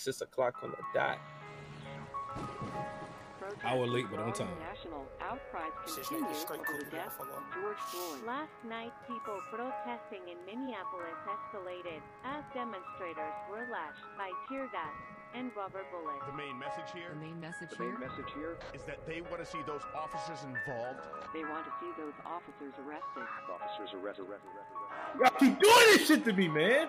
six o'clock on the dot. Hour late, but on time. National outcries continue over the death of George Floyd. Last night, people protesting in Minneapolis escalated as demonstrators were lashed by tear gas and rubber bullets. The main message here The main message The main message here, is that they want to see those officers involved. They want to see those officers arrested. officers arrested, arrested, arrested, arrested. Y'all keep doing this shit to me, man.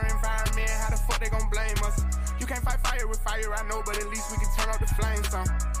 environment. How the fuck they gon' blame us? You can't fight fire with fire, I know, but at least we can turn off the flames some.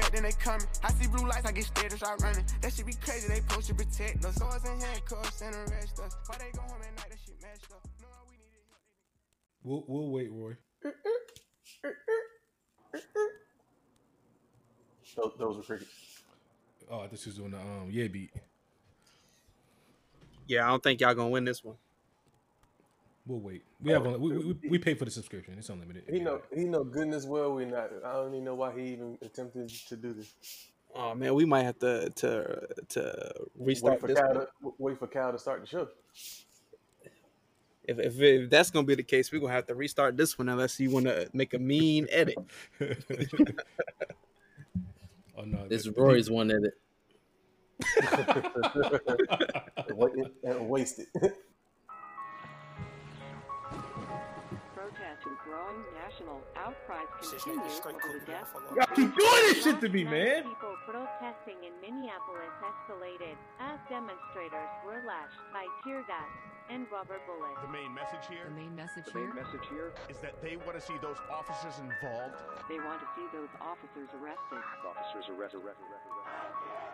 at, then they coming. I see blue lights, I get scared and start running. That shit be crazy, they supposed to protect us. Swords and handcuffs and arrest us. Why they go home at night, that shit messed up. Knowing we needed help. We'll, we'll wait, Roy. Those, those were crickets. Oh, this is she was doing the um yeah beat. Yeah, I don't think y'all gonna win this one. We'll wait. We have oh, only, we, we we pay for the subscription. It's unlimited. He know he know goodness well we not. I don't even know why he even attempted to do this. Oh man, we might have to to to Wait restart for this. Cal to, wait for Cal to start the show. If, if if that's gonna be the case, we're gonna have to restart this one unless you want to make a mean edit. oh no, This the- is Roy's one that it. And wa- growing national outcries Shit, continue nigga, straight over cool, the death motherfucker. Y'all keep doing this shit to me, man. People protesting in Minneapolis escalated as demonstrators were lashed by tear gas and rubber bullets. The main message here The main message The main here. message here, is that they want to see those officers involved. They want to see those officers arrested. officers arrested, arrested, arrested, arrested.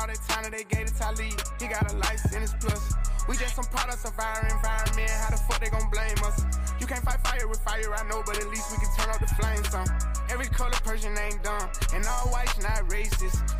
all that time that they gave to Talib. He got a sentence plus. We just some products of our environment. How the fuck they gon' blame us? You can't fight fire with fire, I know, but at least we can turn off the flames some. Every color person ain't dumb, and all whites not racist.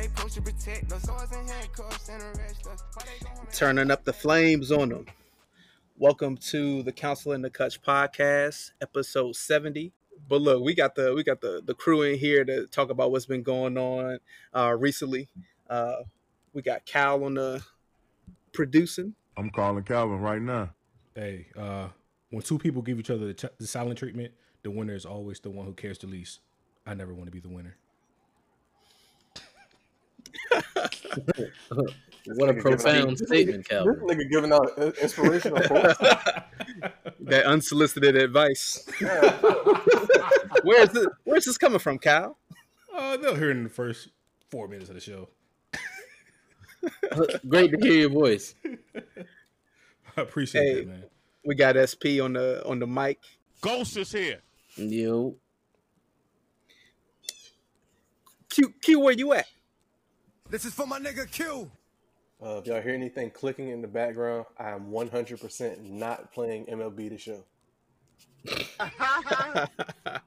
they supposed to protect us. Swords and handcuffs and arrest us. Why they go home and- Turning up the flames on them. Welcome to the Council in the Cutch podcast, episode seventy. But look, we got the we got the the crew in here to talk about what's been going on uh, recently. Uh, we got Cal on the producing. I'm calling Calvin right now. Hey, uh, when two people give each other the, ch- the silent treatment, the winner is always the one who cares the least. I never want to be the winner. This What a nigga giving out- profound statement, nigga- Calvin. This nigga giving out inspirational quotes. That unsolicited advice. Yeah. Where's this, where's this coming from, Cal? Uh, they'll hear it in the first four minutes of the show. Great to hear your voice. I appreciate Hey. that, man. We got SP on the on the mic. Ghost is here. Yo, Q, Q, where you at? This is for my nigga Q. Uh, if y'all hear anything clicking in the background, I am 100% not playing MLB the show.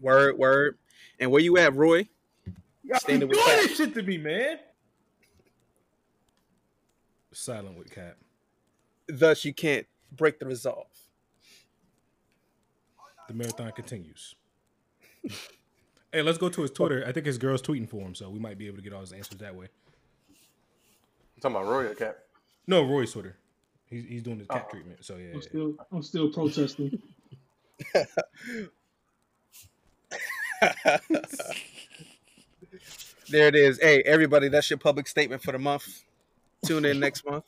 Word, word. And where you at, Roy? Y'all Standing with doing Cap. this shit to me, man. Silent with Cap. Thus, you can't break the resolve. The marathon continues. hey, let's go to his Twitter. I think his girl's tweeting for him, so we might be able to get all his answers that way. I'm talking about Roy or Cap? No, Roy's Twitter. He's, he's doing his cap Oh. treatment. So yeah, I'm still, I'm still protesting. There it is. Hey, everybody, that's your public statement for the month. Tune in next month.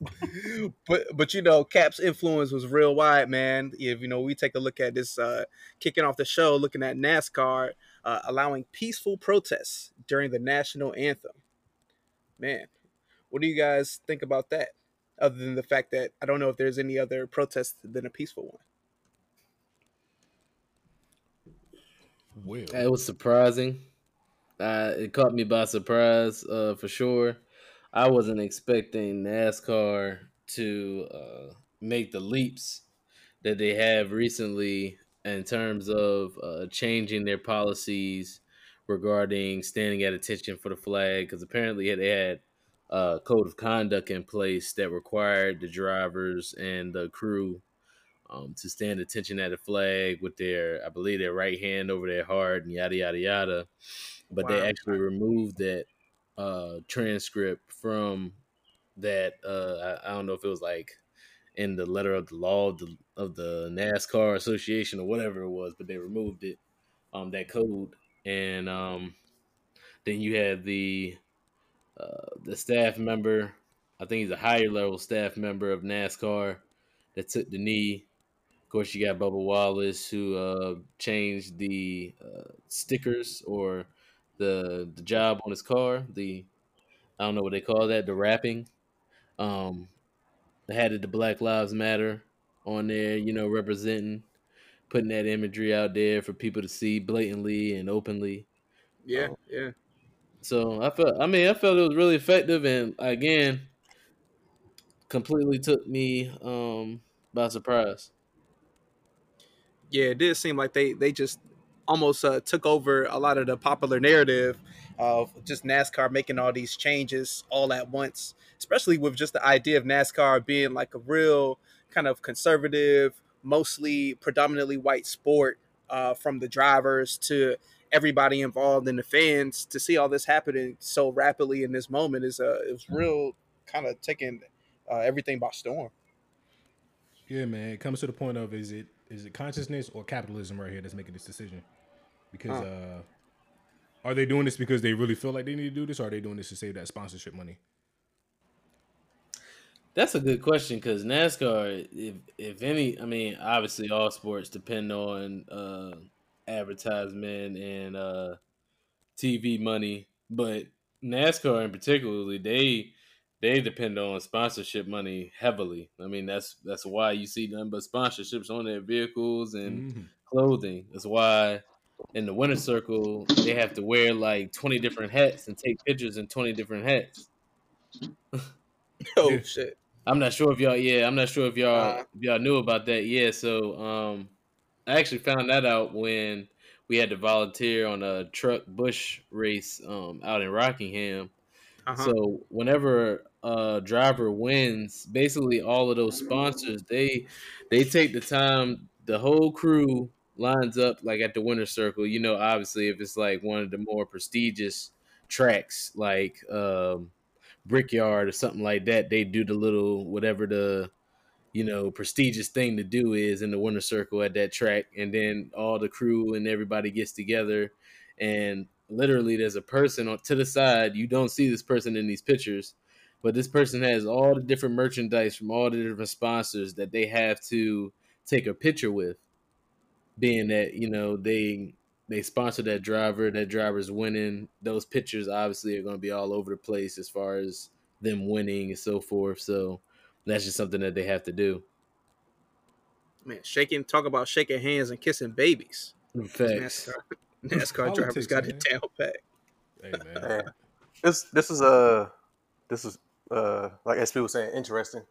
but but you know, Cap's influence was real wide, man. If you know, we take a look at this, uh, kicking off the show, looking at NASCAR uh, allowing peaceful protests during the national anthem. Man, what do you guys think about that? Other than the fact that I don't know if there's any other protest than a peaceful one. Will. It was surprising. Uh, it caught me by surprise uh, for sure. I wasn't expecting NASCAR to uh, make the leaps that they have recently in terms of uh, changing their policies regarding standing at attention for the flag. Because apparently they had a code of conduct in place that required the drivers and the crew um, to stand attention at the flag with their, I believe, their right hand over their heart and yada yada yada. But Wow. they actually removed that uh, transcript from that. Uh, I, I don't know if it was like in the letter of the law of the, of the NASCAR Association or whatever it was, but they removed it, um, that code, and um, then you had the uh, the staff member. I think he's a higher level staff member of NASCAR that took the knee. Of course, you got Bubba Wallace who uh, changed the uh, stickers or the the job on his car. The I don't know what they call that. The wrapping. Um, they had it the Black Lives Matter on there. You know, representing, putting that imagery out there for people to see blatantly and openly. Yeah, yeah. So I felt. I mean, I felt it was really effective, and again, completely took me um by surprise. yeah, it did seem like they they just almost uh, took over a lot of the popular narrative of just NASCAR making all these changes all at once, especially with just the idea of NASCAR being like a real kind of conservative, mostly predominantly white sport, uh, from the drivers to everybody involved and the fans. To see all this happening so rapidly in this moment is uh, it was real kind of taking uh, everything by storm. Yeah, man. It comes to the point of is it is it consciousness or capitalism right here that's making this decision? Because Huh. uh are they doing this because they really feel like they need to do this, or are they doing this to save that sponsorship money? That's a good question because NASCAR, if if any, I mean, obviously all sports depend on uh, advertisement and uh, TV money, but NASCAR in particularly, they they depend on sponsorship money heavily. I mean, that's that's why you see nothing but sponsorships on their vehicles and Mhm. clothing. That's why in the winner circle they have to wear like twenty different hats and take pictures in twenty different hats. Oh shit! I'm not sure if y'all. Yeah, I'm not sure if y'all Uh. if y'all knew about that. Yeah, so um, I actually found that out when we had to volunteer on a truck Busch race um out in Rockingham. Uh-huh. So whenever a driver wins, basically all of those sponsors they they take the time. The whole crew lines up like at the winner circle. You know, obviously if it's like one of the more prestigious tracks, like um, Brickyard or something like that, they do the little whatever the you know prestigious thing to do is in the winner circle at that track, and then all the crew and everybody gets together and literally there's a person on to the side you don't see this person in these pictures but this person has all the different merchandise from all the different sponsors that they have to take a picture with being that you know they they sponsor that driver that driver's winning those pictures obviously are going to be all over the place as far as them winning and so forth so that's just something that they have to do Man, shaking talk about shaking hands and kissing babies. facts NASCAR, NASCAR drivers got it down pat. Hey man. Man, this this is uh this is uh like SP was saying interesting.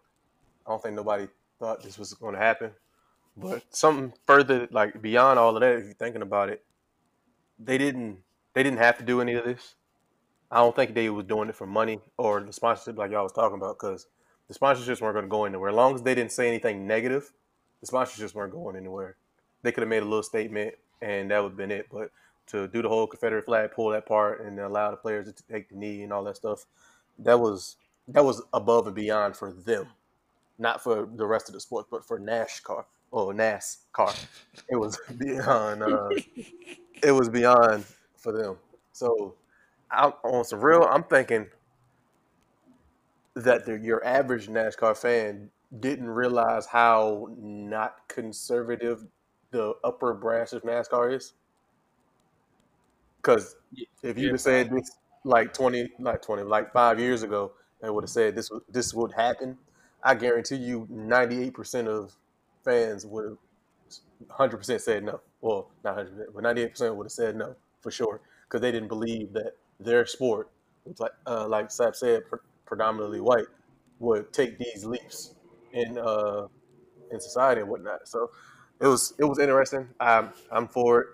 I don't think nobody thought this was going to happen, but something further like beyond all of that, if you're thinking about it, they didn't they didn't have to do any of this. I don't think they was doing it for money or the sponsorship like y'all was talking about because the sponsorships weren't going to go anywhere. As long as they didn't say anything negative, the sponsorships weren't going anywhere. They could have made a little statement and that would have been it. But to do the whole Confederate flag, pull that part, and allow the players to take the knee and all that stuff, that was that was above and beyond for them, not for the rest of the sport, but for NASCAR. Oh, NASCAR, it was beyond. Uh, it was beyond for them. So, I, on some real, I'm thinking that the, your average NASCAR fan didn't realize how not conservative the upper branch of NASCAR is. Because if you Yeah. said this like twenty, like twenty, like five years ago, and would have said this would this would happen, I guarantee you, ninety eight percent of fans would have hundred percent said no. Well, not hundred percent, but ninety eight percent would have said no for sure because they didn't believe that their sport, which like uh, like Sap said, pre- predominantly white, would take these leaps in uh, in society and whatnot. So it was it was interesting. I'm I'm for it.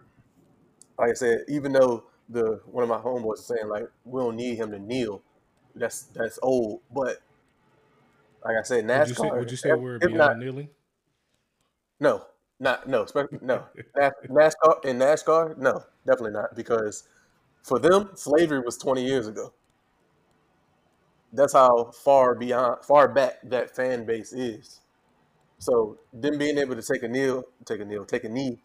Like I said, even though the one of my homeboys was saying like we don't need him to kneel, that's that's old. But like I said, Would you say, NASCAR. would you say if- we're beyond not- kneeling? No, not no, no. NASCAR in NASCAR, no, definitely not because for them, slavery was twenty years ago. That's how far beyond, far back that fan base is. So them being able to take a kneel, take a kneel, take a knee,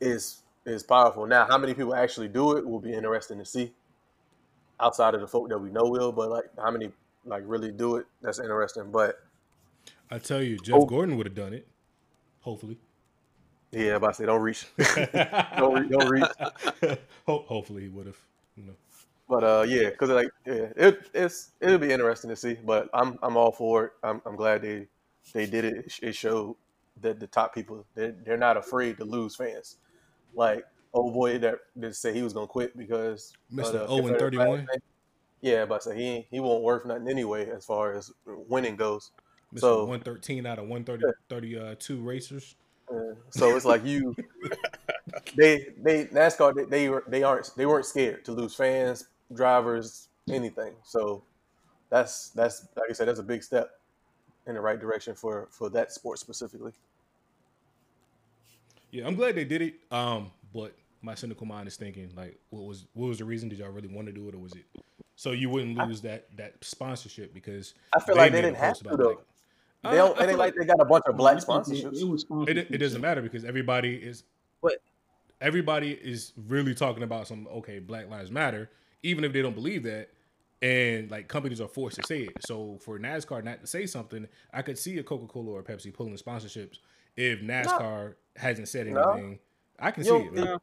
is is powerful. Now, how many people actually do it will be interesting to see. Outside of the folk that we know will, but like how many like really do it, that's interesting. But I tell you, Jeff Oh. Gordon would have done it. Hopefully. yeah, but I say don't reach, don't, re- don't reach. Ho- hopefully he would have. You know. But uh, yeah, because like yeah, it, it's it'll be interesting to see. But I'm I'm all for it. I'm I'm glad they they did it. It showed that the top people they're, they're not afraid to lose fans. Like old boy that that said he was gonna quit because Mr. the 0 31? Yeah, but I said he he won't worth nothing anyway as far as winning goes. Mr. So 113 out of 130, 32 racers. Uh, so it's like you, they they NASCAR they, they were they aren't they weren't scared to lose fans, drivers, anything. So that's that's like I said, that's a big step in the right direction for for that sport specifically. Yeah, I'm glad they did it. Um, but my cynical mind is thinking like, what was what was the reason? Did y'all really want to do it, or was it so you wouldn't lose that that sponsorship? Because I feel like they didn't have to though. like, They don't. I It ain't like they got a bunch of black sponsorships. It it, it doesn't matter because everybody is But- everybody is really talking about some okay black lives matter even if they don't believe that and like companies are forced to say it so for nascar not to say something i could see a coca-cola or pepsi pulling sponsorships if nascar hasn't said No. anything i can You see don't it think-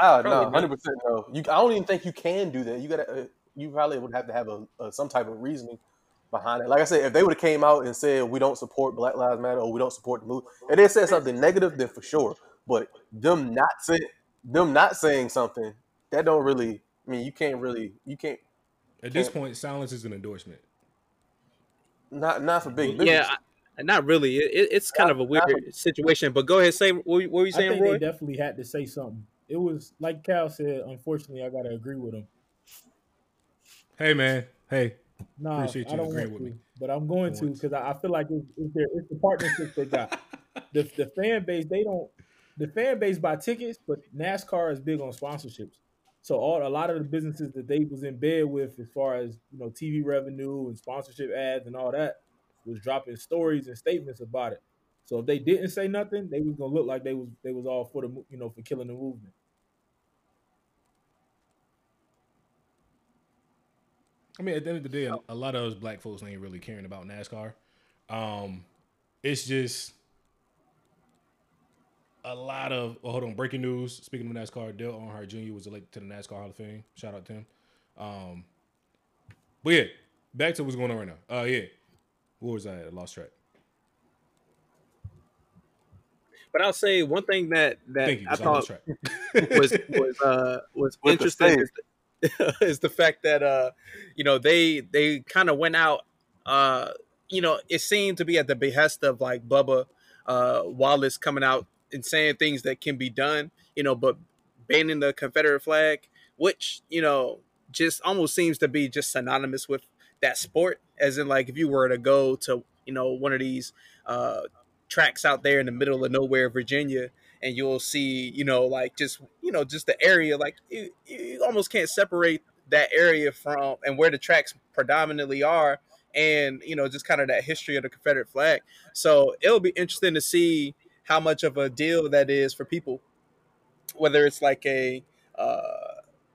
Ah, Probably no, hundred percent no. You, I don't even think you can do that. You gotta, uh, you probably would have to have a, a some type of reasoning behind it. Like I said, if they would have came out and said we don't support Black Lives Matter or we don't support the movement, if they said something negative, then for sure. But them not saying, them not saying something that don't really. I mean, you can't really, you can't. at this can't- point silence is an endorsement Not not for big business. Yeah, I, not really. It, it- it's kind of a weird situation. But go ahead, say what, were you- what were you I saying, think Roy? they definitely had to say something. It was like Cal said. Unfortunately, I gotta agree with him. hey man hey Nah, I don't want with to, me but I'm going to because I, I feel like it's, it's, their, it's the partnership they got. the the fan base they don't the fan base buy tickets, but NASCAR is big on sponsorships. So all a lot of the businesses that they was in bed with, as far as you know, TV revenue and sponsorship ads and all that, was dropping stories and statements about it. So if they didn't say nothing, they was gonna look like they was they was all for the you know for killing the movement. I mean, at the end of the day, a, a lot of those black folks ain't really caring about NASCAR. Um, it's just a lot of. Well, hold on, breaking news. Speaking of NASCAR, Dale Earnhardt Jr. was elected to the NASCAR Hall of Fame. Shout out to him. Um, but yeah, back to what's going on right now. Uh, yeah, what was I? at? I lost track. But I'll say one thing that that you. I was thought was was uh was With interesting is the, fact that uh you know they they kind of went out uh you know it seemed to be at the behest of like Bubba uh Wallace coming out and saying things that can be done you know but banning the Confederate flag which you know just almost seems to be just synonymous with that sport. As in like if you were to go to you know one of these uh tracks out there in the middle of nowhere virginia and you'll see you know like just you know just the area like you, you almost can't separate that area from and where the tracks predominantly are and you know just kind of that history of the confederate flag. So it'll be interesting to see how much of a deal that is for people. Whether it's like a uh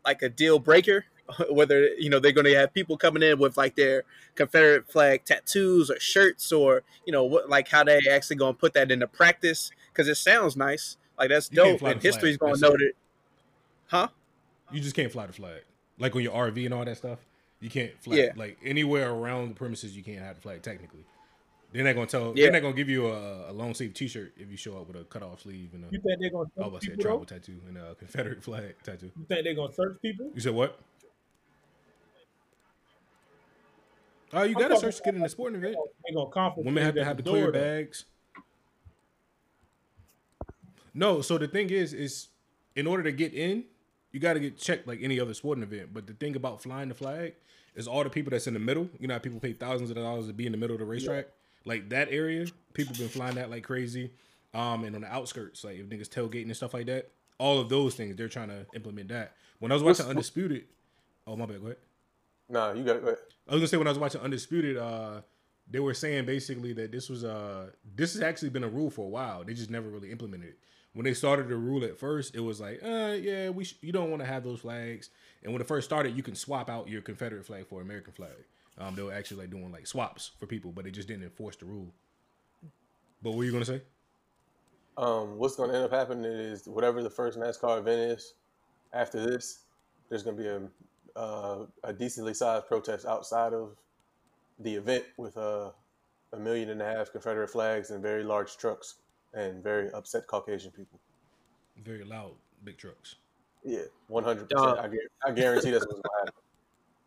like a deal breaker whether you know they're going to have people coming in with like their Confederate flag tattoos or shirts, or you know what, like how they actually going to put that into practice because it sounds nice. Like that's You dope, and history's flag. going to That's know it. that. Huh? You just can't fly the flag. Like on your RV and all that stuff, you can't fly. Yeah. Like anywhere around the premises, you can't have the flag technically. They're not gonna tell. Yeah. They're not gonna give you a, a long sleeve T-shirt if you show up with a cut off sleeve and a, You think they're gonna I search was say a tribal though? tattoo and a Confederate flag tattoo. You think they're gonna search people? You said what? Oh, you I'm gotta talking search to get in a sporting event. They gonna confiscate Women have to have the the clear door, though. bags. No, so the thing is, is in order to get in, you got to get checked like any other sporting event. But the thing about flying the flag is all the people that's in the middle. You know, how people pay thousands of dollars to be in the middle of the racetrack. Like that area, people been flying that like crazy. Um, and on the outskirts, like if niggas tailgating and stuff like that, all of those things they're trying to implement that. When I was What's- watching Undisputed, oh my bad, go ahead. Nah, you got it. Go ahead. I was gonna say when I was watching Undisputed, uh, they were saying basically that this was uh this has actually been a rule for a while. They just never really implemented it. When they started the rule at first, it was like, uh, yeah, we sh- you don't want to have those flags. And when it first started, you can swap out your Confederate flag for American flag. Um, they were actually like doing like swaps for people, but they just didn't enforce the rule. But what are you gonna say? Um, what's going to end up happening is whatever the first NASCAR event is, after this, there's going to be a uh, a decently sized protest outside of the event with uh, a million and a half Confederate flags and very large trucks and very upset Caucasian people. Very loud, big trucks. Yeah, one hundred percent. I guarantee that's what's going to happen.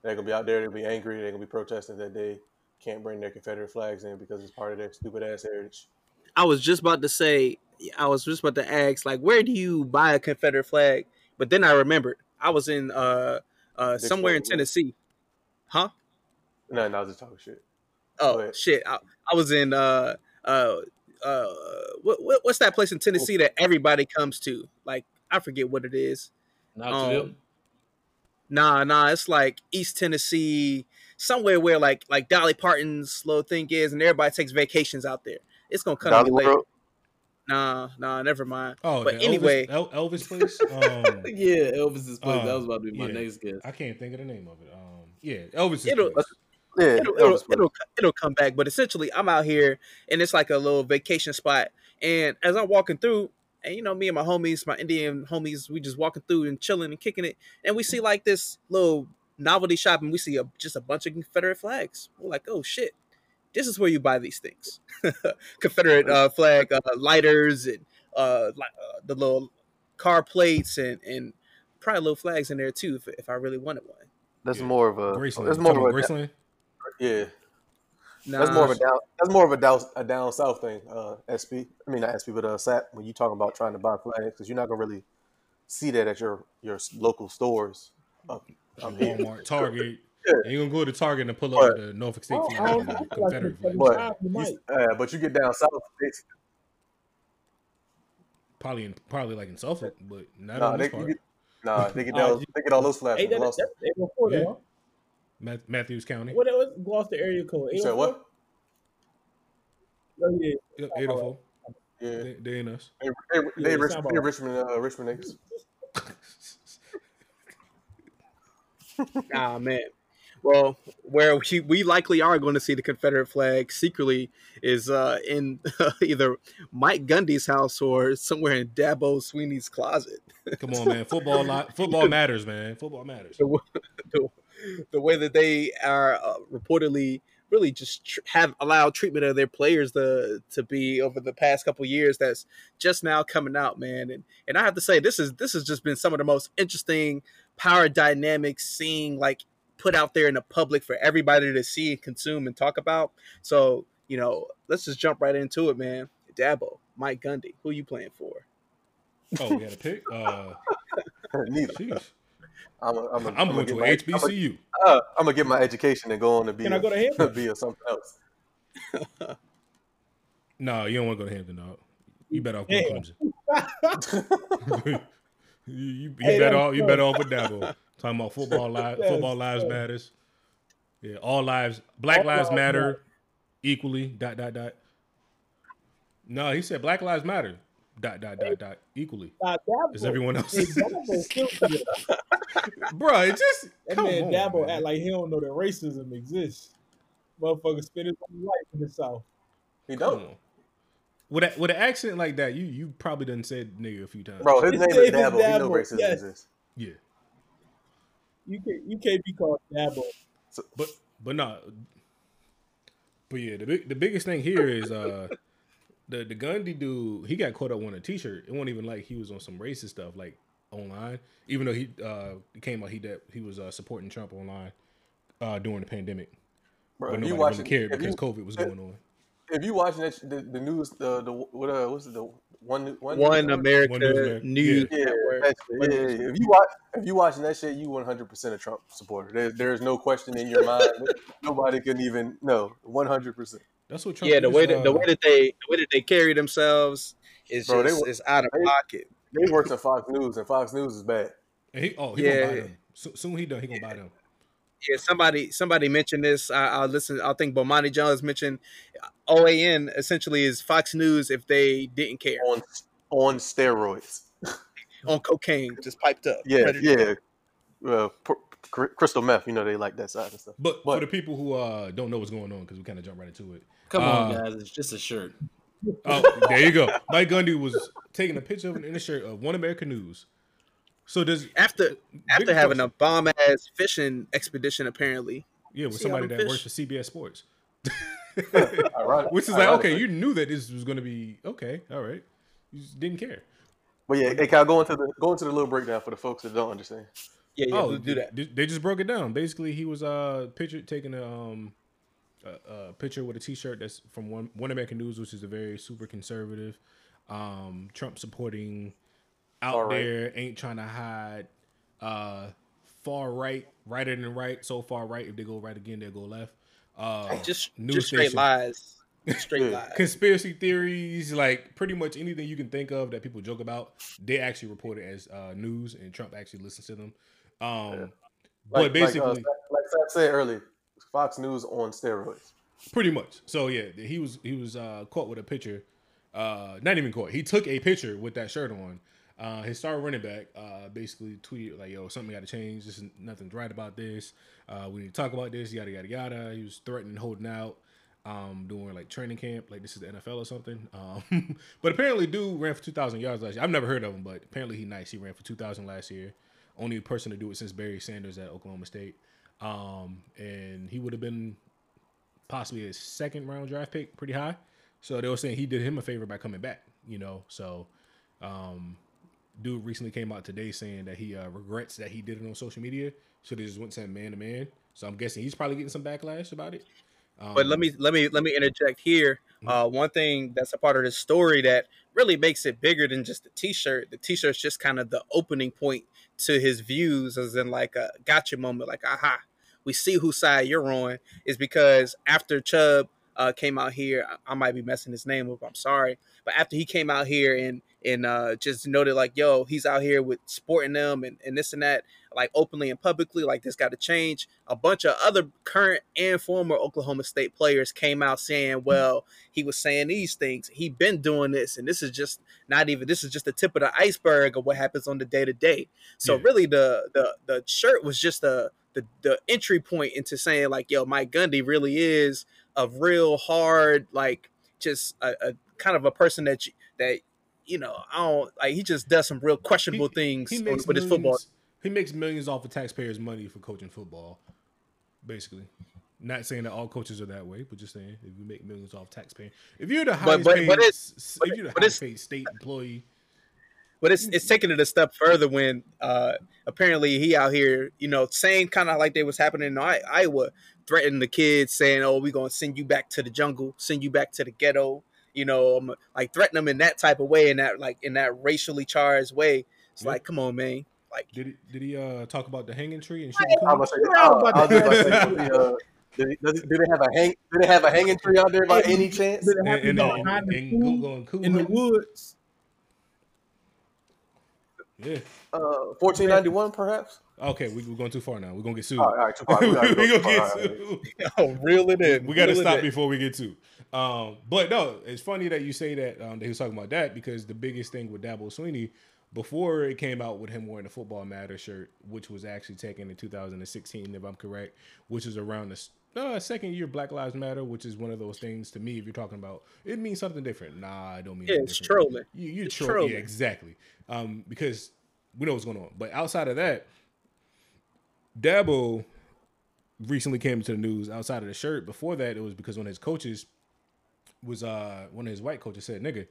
They're going to be out there. They'll be angry. They're going to be protesting that they can't bring their Confederate flags in because it's part of their stupid ass heritage. I was just about to say, I was just about to ask, like, where do you buy a Confederate flag? But then I remembered I was in uh uh somewhere in Tennessee, huh? No, no, I was just talking shit. Oh shit! I, I was in uh uh uh what, what what's that place in Tennessee that everybody comes to? Like I forget what it is. Knoxville. Um, nah, nah, it's like East Tennessee, somewhere where like like Dolly Parton's little thing is, and everybody takes vacations out there. It's gonna come to Dolly later. Nah, nah, never mind. Oh, but the anyway, Elvis, El- Elvis place. Um, yeah, Elvis's place. uh, that was about to be my yeah. next guess. I can't think of the name of it. Um, yeah, Elvis's It'll- place. Yeah, it'll, it'll, it'll it'll come back. But essentially, I'm out here and it's like a little vacation spot. And as I'm walking through, and you know, me and my homies, my Indian homies, we just walking through and chilling and kicking it, and we see like this little novelty shop, and we see a, just a bunch of Confederate flags. We're like, oh shit, this is where you buy these things. Confederate uh, flag uh, lighters and uh, uh, the little car plates and and probably little flags in there too, if, if I really wanted one. That's more of a. Graceland. That's more of a. Graceland? Yeah, Nah, that's more of a down. That's more of a down a down south thing. Uh, SP. I mean not SP, but uh, SAP. When you talking about trying to buy flags, because you're not gonna really see that at your your local stores. Up, up here. Walmart, Target. Yeah. And you're gonna go to Target and pull up But- the Norfolk State Oh, flag I the. Confederate flag. But You you, uh, but you get down south, Probably in probably like in Suffolk, but not nah, on this you part. get, nah, they get Uh, down, they get all those flags Ain't from that, Gloucester. that's 804 Yeah. Huh? Ma- Mathews County. What was Gloucester area code? You said 804? what? Oh, yeah. Yep, 804. Yeah, They, they ain't us. they, they, they, Yeah, Rich, they Richmond, uh, Richmond niggas. Ah man. Well, where we, we likely are going to see the Confederate flag secretly is uh, in either Mike Gundy's house or somewhere in Dabo Swinney's closet. Come on, man. Football football matters, man. Football matters. The, the, the way that they are uh, reportedly really just tr- have allowed treatment of their players to to be over the past couple years that's just now coming out, man. And and I have to say this is this has just been some of the most interesting power dynamics seeing like put out there in the public for everybody to see and consume and talk about. So, you know, let's just jump right into it, man. Dabo, Mike Gundy, who you playing for? Oh, we had a pick. Uh, Neither. jeez. I'm, a, I'm, a, I'm going to my- HBCU. I'm a, uh, I'm gonna get my education and go on to be. Can I a- go to Hampton? Be a something else. No, you don't want to go to Hampton, dog. You better off going Clemson. you you, you Hey, better off you better off with Dabo. Talking about football lives, That's football lives good. matters. Yeah, all lives, Black All lives lives matter matter. equally. Dot dot dot. No, he said Black lives matter. Dot dot dot dot equally. Nah, Dabo, Is everyone else? Hey, Dabo still good. Bro, it just That come man on, Dabo man. act like he don't know that racism exists. Motherfucker spit his whole life in the South. He don't, on. With a, with an accent like that, you you probably done said nigga a few times. bro. His His name is name is Dabo. He know racism yes. exists. Yeah, You can't you can't be called Dabo. but but no. But yeah, the big the biggest thing here is uh the the Gundy dude. He got caught up on a T-shirt. It wasn't even like he was on some racist stuff like online. Even though he uh it came out he that he was uh, supporting Trump online uh during the pandemic, Bro, but if nobody you really watching, cared if because you, COVID was going on. if you watching that, the, the news, the the what uh, what's the one one One network? America One News America. News Yeah, Network. yeah, yeah, yeah. If you watch, if you watching that shit, you 100 percent a Trump supporter. There, there's no question in your mind. Nobody can even no 100. percent That's what Trump. Yeah, the way used, that the uh, way that they the way that they carry themselves is Bro, just wa- is out of they- pocket. They works at Fox News, and Fox News is bad. and he, oh, he Yeah. gonna buy them. So, soon he done, he gonna buy them. Yeah, somebody somebody mentioned this. I, I'll listen. I think Bomani Jones mentioned OAN essentially is Fox News if they didn't care on on steroids. on cocaine, just piped up. Yeah, yeah. Well, pr- cr- crystal meth. You know they like that side and stuff. But, But- for the people who uh, don't know what's going on, because we kind of jump right into it. Come on, Uh, guys. It's just a shirt. Oh, there you go. Mike Gundy was taking a picture of an in a shirt of One American News. So does After after having question. a bomb ass fishing expedition, apparently. yeah with see somebody that fish? works for CBS Sports, Ironic- which is like okay, you knew that this was going to be okay, all right, you just didn't care. But yeah, hey, can I go into the go into the little breakdown for the folks that don't understand? Yeah, yeah, oh, do that. They, just broke it down. Basically, he was uh picture taking a um a, a picture with a T-shirt that's from one One American News, which is a very super conservative, um Trump supporting out right. there, ain't trying to hide uh far right, righter than right, so far right. If they go right again, they'll go left. Uh, Just news just straight station. lies. Straight lies. conspiracy theories, like pretty much anything you can think of that people joke about, they actually report it as uh, news, and Trump actually listens to them. Um, but Like, basically, like, uh, like Sam said earlier, Fox News on steroids. pretty much. So yeah, he was he was uh, caught with a picture. Uh, not even caught. He took a picture with that shirt on. Uh, his star running back uh, basically tweeted like, "Yo, something got to change. This is nothing's right about this. Uh, we need to talk about this. Yada yada yada." He was threatening, holding out, um, doing like training camp, like this is the NFL or something. Um, but apparently, dude ran for two thousand yards last year. I've never heard of him, but apparently he nice. He ran for two thousand last year. Only person to do it since Barry Sanders at Oklahoma State. Um, and he would have been possibly a second round draft pick, pretty high. So they were saying he did him a favor by coming back, you know. So, um, dude recently came out today saying that he uh, regrets that he did it on social media. So they just went to man to man. So I'm guessing he's probably getting some backlash about it. Um, But let me let me let me interject here. Uh, one thing that's a part of this story that really makes it bigger than just the T-shirt. The T-shirt's just kind of the opening point to his views, as in like a gotcha moment. Like, aha, we see whose side you're on. Is because after Chubb uh, came out here, I, I might be messing his name up. I'm sorry, but after he came out here and and uh, just noted like, yo, he's out here with sporting them and, and this and that, like openly and publicly, like this got to change. A bunch of other current and former Oklahoma State players came out saying, well, he was saying these things. He been doing this, and this is just not even. This is just the tip of the iceberg of what happens on the day to day. So Yeah. really, the the the shirt was just the the the entry point into saying like, yo, Mike Gundy really is a real hard, like just a, a kind of a person that you, that you know, I don't like. He just does some real questionable things he makes with his football. He makes millions off of taxpayers' money for coaching football, basically. Not saying that all coaches are that way, but just saying if you make millions off taxpaying, if you're the highest but- paid, but it's- but- if you're the highest paid state employee, But it's it's taking it a step further when uh, apparently he out here, you know, same kind of like they was happening in I- Iowa, threatening the kids, saying, "Oh, we're gonna send you back to the jungle, send you back to the ghetto," you know, um, like threaten them in that type of way, in that like in that racially charged way. It's Yeah. like, come on, man. Like, did he did he uh talk about the hanging tree and I- shooting? I was about to say, I about to say, do, uh, they- do they have a hang? Do they have a hanging tree out there by any chance? Did it And, happen and, and, behind the and pool, Google and in the woods? Yeah. Uh, fourteen ninety one, perhaps. Okay, we, we're going too far now. We're gonna get sued. All right, all right, too far. We we gotta go gonna get All right. sued. oh, reel it in. We got to stop in. before we get to. Um, but no, it's funny that you say that um, that he was talking about that because the biggest thing with Dabo Swinney before it came out with him wearing the Football Matter shirt, which was actually taken in 2016, if I'm correct, which is around the s- uh, second year Black Lives Matter, which is one of those things to me. If you're talking about, it means something different. Nah, I don't mean. Yeah, it's different. trolling. You, you're It's trolling. trolling. Yeah, exactly. Um, because we know what's going on. But outside of that, Dabo recently came into the news outside of the shirt. Before that, it was because one of his coaches was uh one of his white coaches said nigga,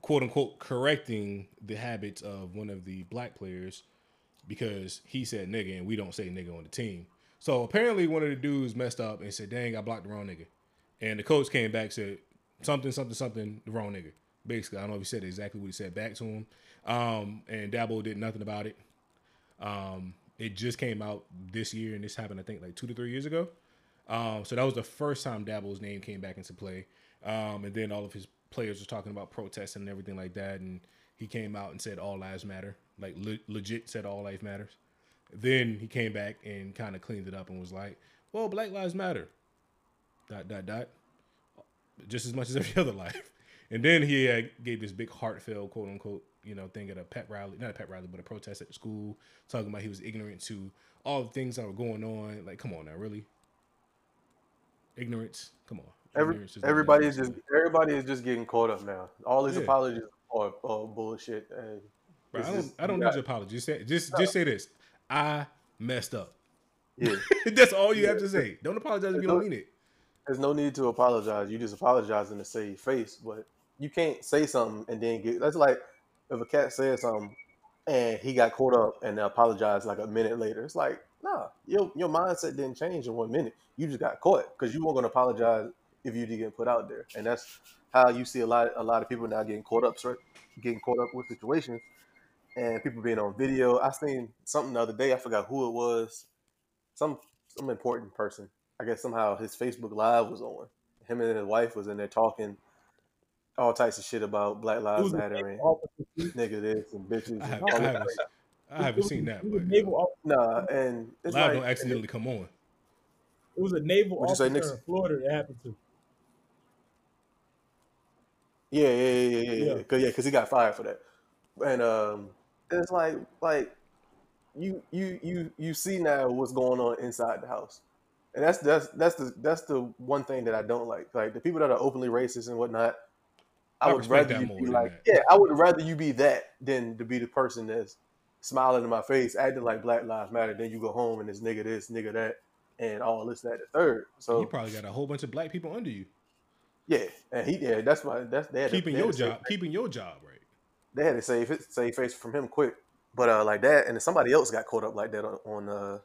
quote unquote correcting the habits of one of the black players because he said nigga and we don't say nigga on the team. So apparently one of the dudes messed up and said, dang, I blocked the wrong nigga. And the coach came back said something, something, something, the wrong nigga. Basically, I don't know if he said exactly what he said back to him. Um, and Dabo did nothing about it. Um, it just came out this year, and this happened, I think, like two to three years ago. Um, so that was the first time Dabo's name came back into play. Um, and then all of his players were talking about protesting and everything like that. And he came out and said all lives matter, like le- legit said all life matters. Then he came back and kind of cleaned it up and was like, well, Black Lives Matter. Dot, dot, dot. Just as much as every other life. And then he uh, gave this big heartfelt, quote unquote, you know, thing at a pet rally, not a pet rally, but a protest at the school, talking about he was ignorant to all the things that were going on. Like, come on now, really? Ignorance? Come on. Every, is everybody is just everybody is just getting caught up now. All these Yeah. apologies are, are bullshit. And Bro, I don't, just- I don't need your apology. Just say, just, just say this. I messed up. Yeah. That's all you have to say. Don't apologize if you don't mean it. There's no need to apologize. You just apologizing to save face, but you can't say something and then get. That's like if a cat says something and he got caught up and apologized like a minute later. It's like, nah, your your mindset didn't change in one minute. You just got caught because you weren't going to apologize if you did get put out there, and that's how you see a lot a lot of people now getting caught up, getting caught up with situations and people being on video. I seen something the other day. I forgot who it was. Some some important person. I guess somehow his Facebook Live was on. Him and his wife was in there talking all types of shit about Black Lives was Matter and officer. nigga this and bitches. I, have, all I, haven't. I haven't seen that. It was a But, naval officer. Nah, and it's Live like don't accidentally come on. It was a naval What'd you say, officer in Florida that happened to. Yeah, yeah, yeah, yeah, yeah. Yeah. yeah. Cause yeah, cause he got fired for that. And um, it's like like you you you you see now what's going on inside the house, and that's that's that's the that's the one thing that I don't like. Like the people that are openly racist and whatnot. I, I would rather you be like, that. yeah, I would rather you be that than to be the person that's smiling in my face, acting like Black Lives Matter. Then you go home and it's nigga this, nigga that, and all this, that, the third. So you probably got a whole bunch of black people under you yeah, and he yeah, that's why that's that keeping your job, keeping your job right. They had to save it, save face from him quick. But uh, like that, and then somebody else got caught up like that on, on uh,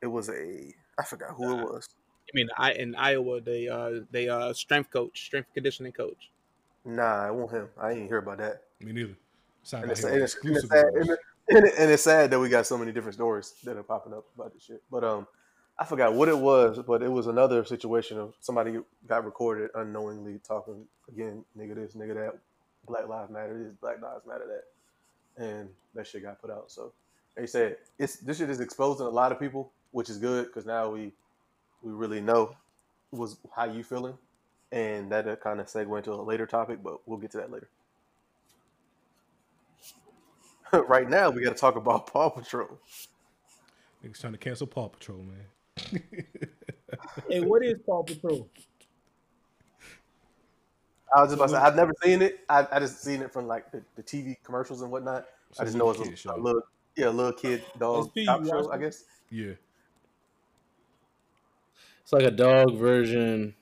it was a I forgot who it was. I mean, I in Iowa, they uh they uh strength coach, strength conditioning coach. Nah, I wasn't him. I ain't hear about that. Me neither. Sound And like it's, and it's, and it's sad, news. and, it- and, it- and it's sad that we got so many different stories that are popping up about this shit. But um, I forgot what it was, but it was another situation of somebody got recorded unknowingly talking again, nigga this, nigga that, Black Lives Matter this, Black Lives Matter that, and that shit got put out. So they said it's this shit is exposing a lot of people, which is good because now we we really know was how you feeling, and that uh, kind of segue into a later topic, but we'll get to that later. right now, we got to talk about Paw Patrol. Niggas trying to cancel Paw Patrol, man. Hey, what is Paw Patrol? I was just about to say, I've never seen it. I, I just seen it from like the, the TV commercials and whatnot. So I just know it's a, show. a little, yeah, a little kid dog SP, cop show, I guess. Yeah. It's like a dog version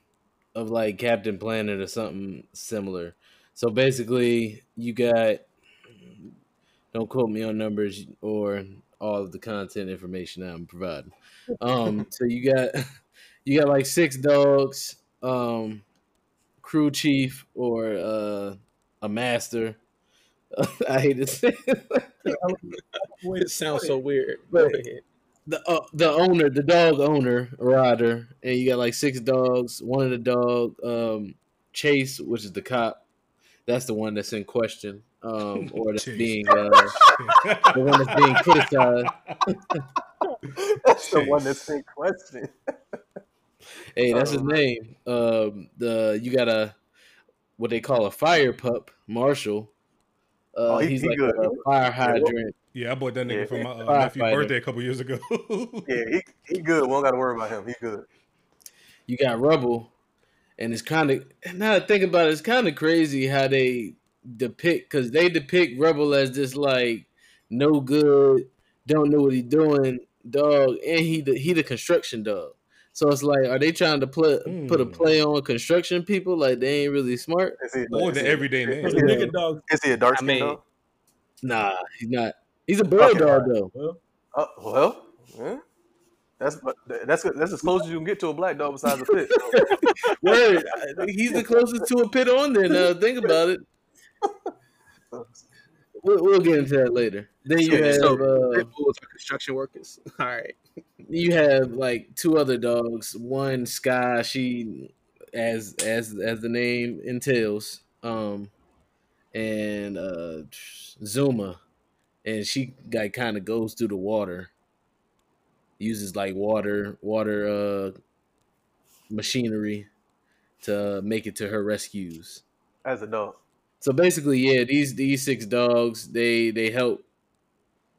of like Captain Planet or something similar. So basically, you got don't quote me on numbers or all of the content information I'm providing. Um, so you got you got like six dogs, um, crew chief or uh, a master. I hate to say it. It sounds so weird. But- the uh, the owner, the dog owner, Ryder, and you got like six dogs. One of the dog, um, Chase, which is the cop, that's the one that's in question, um, or that's Chase. being uh, the one that's being criticized. That's the one that's in question. Hey, that's his name. Um, the you got a what they call a fire pup, Marshall. Uh, Oh, he- he's he like good. a fire hydrant. Yeah, I bought that nigga Yeah, for my uh, Firefighter. nephew's birthday a couple years ago. Yeah, he, he good. We don't got to worry about him. He good. you got Rubble, and it's kind of now that I think about it, it's kind of crazy how they depict because they depict Rubble as this like no good, don't know what he's doing dog, and he the, he the construction dog. So it's like, are they trying to put put a Hmm. play on construction people? Like they ain't really smart. Is he, or is the he- everyday man. Is The he, nigga dog. is he a dark I mean- dog? Nah, he's not. He's a bulldog Okay, though. Well, Uh, well, yeah. that's that's that's as close as you can get to a black dog besides a pit. So, Word, he's the closest to a pit on there. Now think about it. We'll, we'll get into that later. Then you have so uh, pit are construction workers. All right. you have like two other dogs. One Skye, she as as as the name entails, um, and uh, Zuma, and she like kind of goes through the water. Uses like water water uh machinery to make it to her rescues. as a dog, So basically, yeah, these these six dogs they they help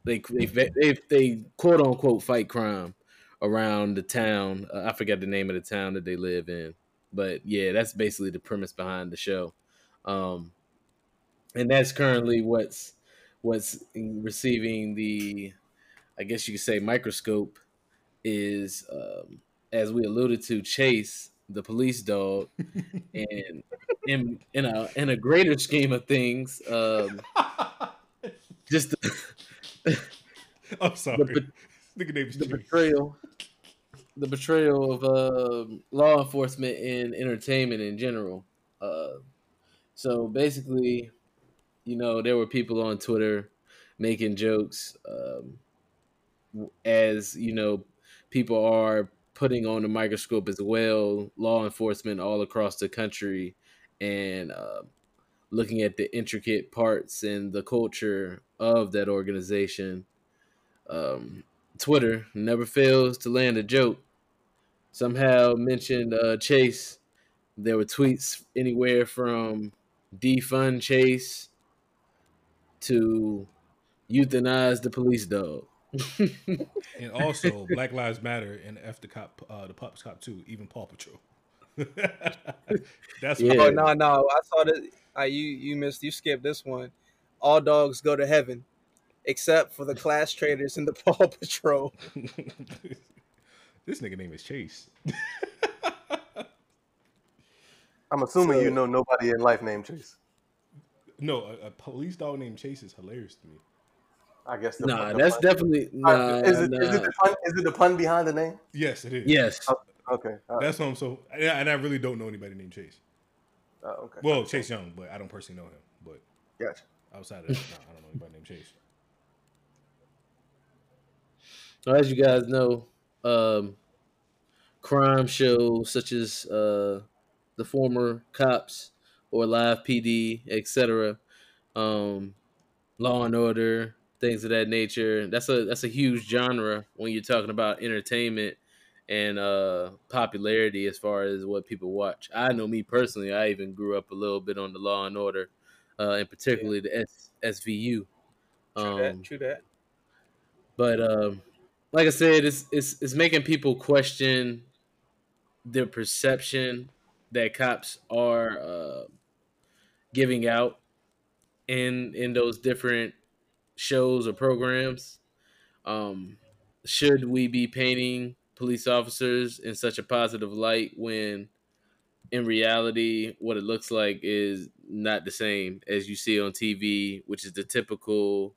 they they they, they quote unquote fight crime around the town. Uh, I forgot the name of the town that they live in, but yeah, that's basically the premise behind the show. Um, and that's currently what's what's receiving the, I guess you could say, microscope is um, as we alluded to, Chase, the police dog, and in in a in a greater scheme of things, um, just the, I'm sorry. The- is the betrayal, the betrayal of um law enforcement and entertainment in general. Uh, so basically, you know, there were people on Twitter making jokes um, as you know people are putting on the microscope as well, law enforcement all across the country, and uh, looking at the intricate parts and the culture of that organization. Um, Twitter never fails to land a joke. Somehow mentioned uh, Chase. There were tweets anywhere from defund Chase to euthanize the police dog. And also Black Lives Matter and F the cop, uh, the pups cop too, even Paw Patrol. That's Yeah. Oh no, no, I saw that. I you you missed. You skipped this one. All dogs go to heaven, except for the class traders in the Paw Patrol. this nigga name is Chase. I'm assuming So- you know nobody in life named Chase. No, a, a police dog named Chase is hilarious to me. I guess. The, Nah, the that's pun- definitely nah. right, is, it, is nah. it the pun? Is it the pun behind the name? Yes, it is. Yes. Oh, okay. all right. That's what I'm so. And I really don't know anybody named Chase. Oh, okay. Well, Chase Young, but I don't personally know him. But Gotcha. Outside of that, I don't know anybody named Chase. So as you guys know, um, crime shows such as uh, the former cops or live PD, etc., um, Law and Order, things of that nature. That's a that's a huge genre when you're talking about entertainment and uh, popularity as far as what people watch. I know me personally, I even grew up a little bit on the Law and Order, uh, and particularly the S- SVU. True Um, that. True that. but um, like I said, it's it's it's making people question the perception that cops are uh, giving out in in those different shows or programs. Um, should we be painting police officers in such a positive light when in reality what it looks like is not the same as you see on TV, which is the typical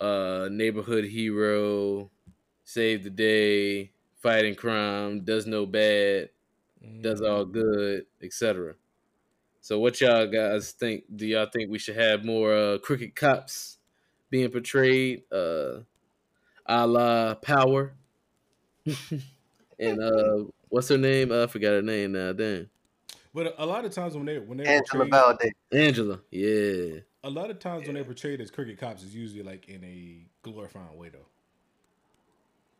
uh neighborhood hero, save the day, fighting crime, does no bad, does all good, etc. So what y'all guys think? Do y'all think we should have more uh crooked cops being portrayed uh a la power? and uh what's her name? Uh, I forgot her name now, damn. But a lot of times when they when they Angela portrayed, Valdez. Angela, yeah. a lot of times when they're portrayed as cricket cops, is usually like in a glorifying way though.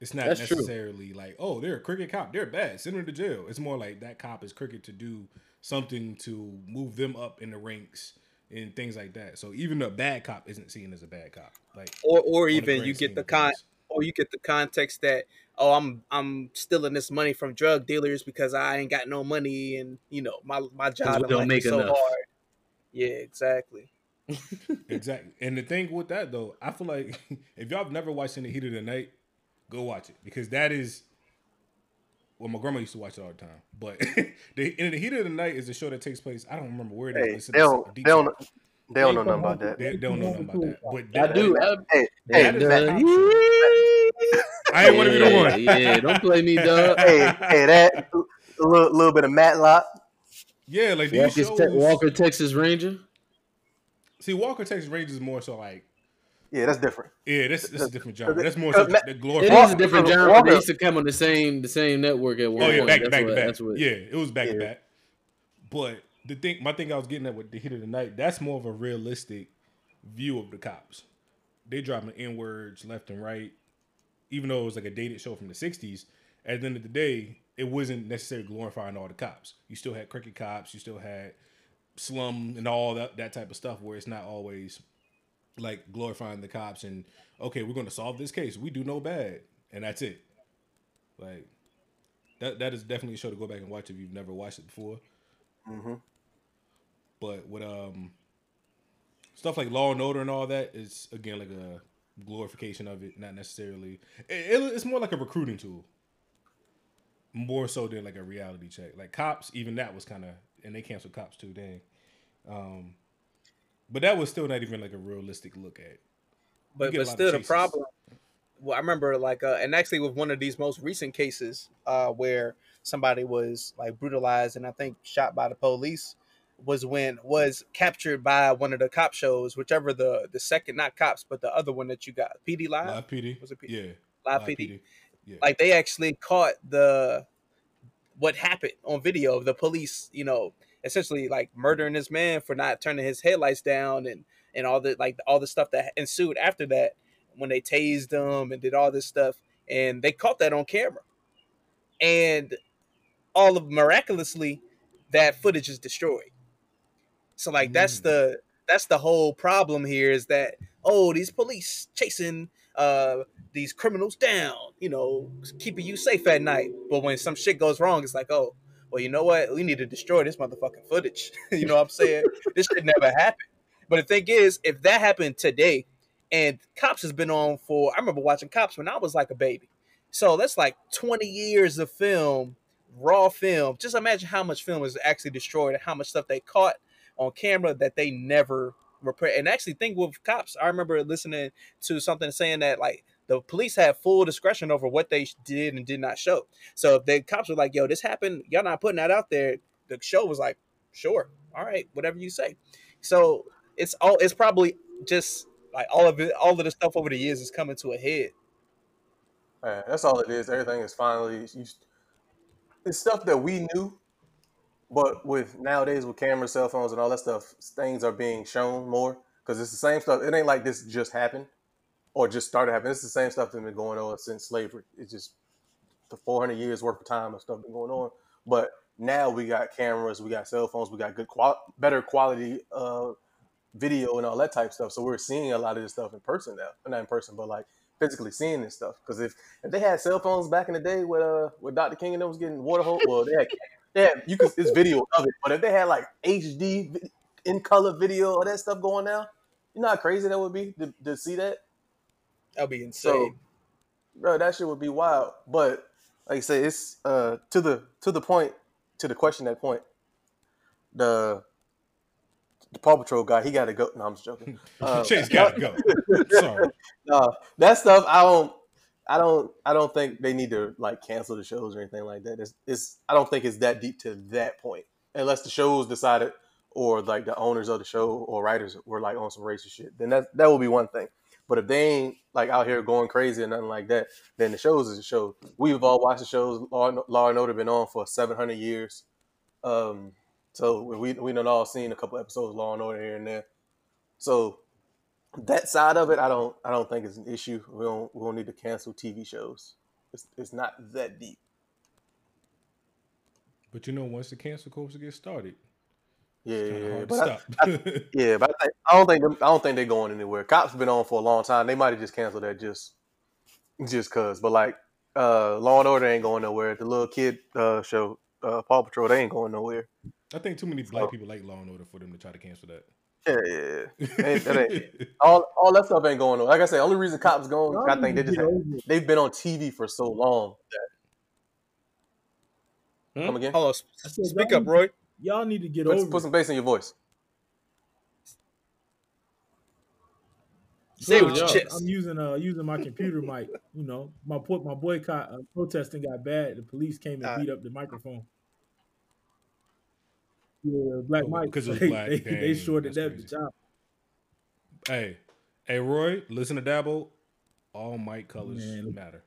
It's not That's true. necessarily like, oh, they're a crooked cop, they're bad, send them to jail. It's more like that cop is crooked to do something to move them up in the ranks and things like that. So even a bad cop isn't seen as a bad cop. Like or or even you get the con or you get the context that oh I'm I'm stealing this money from drug dealers because I ain't got no money and you know my my job we in don't life make is so enough. hard. Yeah, exactly. Exactly. And the thing with that though, I feel like if y'all have never watched In the Heat of the Night, go watch it because that is. Well, my grandma used to watch it all the time, but the, In the Heat of the Night is a show that takes place. I don't remember where it is. Hey, It's in they the don't, they don't, they don't know nothing about that. They, they don't know nothing about that. But I that, do. I, Hey, that hey, is that cop show. I ain't want to be the yeah, one. yeah, don't play me, dog. hey, hey, that a little, little bit of Matlock. Yeah, like these Walker, shows. Te- Walker, Texas Ranger. See, Walker Texas Rangers is more so like, Yeah, that's different. yeah, this this is a different genre. That's more so uh, because the It glorified. is a different genre. but They used to come on the same the same network at one Oh yeah, point. back to That's back to what- back. That's what. Yeah, it was back to Yeah. back. But the thing, my thing, I was getting at with the hit of the night. That's more of a realistic view of the cops. They dropping n words left and right, even though it was like a dated show from the '60s. At the end of the day, it wasn't necessarily glorifying all the cops. You still had cricket cops. You still had slum and all that that type of stuff, where it's not always like glorifying the cops and okay, we're going to solve this case. We do no bad, and that's it. Like that that is definitely a show to go back and watch if you've never watched it before. hmm But with um stuff like Law and Order and all that is again like a glorification of it, not necessarily. It, it- it's more like a recruiting tool, more so than like a reality check. Like cops, even that was kind of, and they canceled cops too. Dang. Um, but that was still not even like a realistic look at. But but still the problem. Well, I remember like uh, and actually with one of these most recent cases uh, where somebody was like brutalized and I think shot by the police was when was captured by one of the cop shows, whichever the the second not cops but the other one that you got PD Live, Live PD, Was it P- yeah, Live, Live PD. PD. Yeah. Like they actually caught the what happened on video of the police, you know, essentially like murdering this man for not turning his headlights down and and all the like all the stuff that ensued after that when they tased him and did all this stuff and they caught that on camera and all of miraculously that footage is destroyed so like that's Mm. the that's the whole problem here is that oh these police chasing uh these criminals down you know keeping you safe at night. But when some shit goes wrong it's like oh well you know what? We need to destroy this motherfucking footage. You know what i'm saying? This should never happen. But the thing is if that happened today and cops has been on for i remember watching cops when i was like a baby. So that's like 20 years of film raw film. Just imagine how much film was actually destroyed and how much stuff they caught on camera that they never repair and actually think with cops i remember listening to something saying that like the police had full discretion over what they did and did not show so if the cops were like yo this happened y'all not putting that out there the show was like sure all right whatever you say so it's all it's probably just like all of it all of the stuff over the years is coming to a head Man, that's all it is. Everything is finally. You, it's stuff that we knew, but with nowadays with cameras, cell phones, and all that stuff, things are being shown more because it's the same stuff. It ain't like this just happened or just started happening. It's the same stuff that's been going on since slavery. It's just the 400 years worth of time and stuff been going on. But now we got cameras, we got cell phones, we got good, qual- better quality uh, video and all that type of stuff. So we're seeing a lot of this stuff in person now, not in person, but like physically seeing this stuff. Because if, if they had cell phones back in the day with uh with Dr. King and them was getting water hose, well they had, they had you could it's video of it. But if they had like HD in color video all that stuff going now, you know how crazy that would be to, to see that. That'd be insane So bro, that shit would be wild. But like I say, it's uh to the to the point to the question that point. The the Paw Patrol guy, he got to go. No, I'm just joking. Uh, Chase gotta go. Sorry. no, that stuff I don't. I don't. I don't think they need to like cancel the shows or anything like that. It's. it's I don't think it's that deep to that point, unless the shows decided or like the owners of the show or writers were like on some racist shit. Then that that would be one thing. But if they ain't like out here going crazy or nothing like that, then the shows is a show. We've all watched the shows. Law, Law and Order been on for seven hundred years. Um, so we we done all seen a couple episodes of Law and Order here and there. So that side of it, I don't I don't think it's an issue. We don't we don't need to cancel TV shows. It's it's not that deep. But you know, once the cancel culture gets started, Yeah, kinda yeah, yeah. hard to But I. I- yeah, but I, I don't think them- I don't think they're going anywhere. Cops been on for a long time. They might have just canceled that just just cause. But like uh, Law and Order ain't going nowhere. The little kid uh, show uh, Paw Patrol they ain't going nowhere. I think too many black people like Law and Order for them to try to cancel that. Yeah, yeah, yeah. That ain't- all all that stuff ain't going on. Like I said, only reason cops going, I think they just they've been on TV for so long. That, Come again? Hold on. Said, Speak up, Roy. Y'all need to get Put, over put some bass in your voice. Say it Nah, with your I'm- chest. I'm using uh using my computer mic. You know, my po- my boycott uh, protesting got bad. The police came and Alright. beat up the microphone. Yeah, Black Oh, Mike. 'cause it was they, black, They, they dang, shorted that's that the job. Hey, hey, Roy, listen to Dabble. All mic colors Man. matter.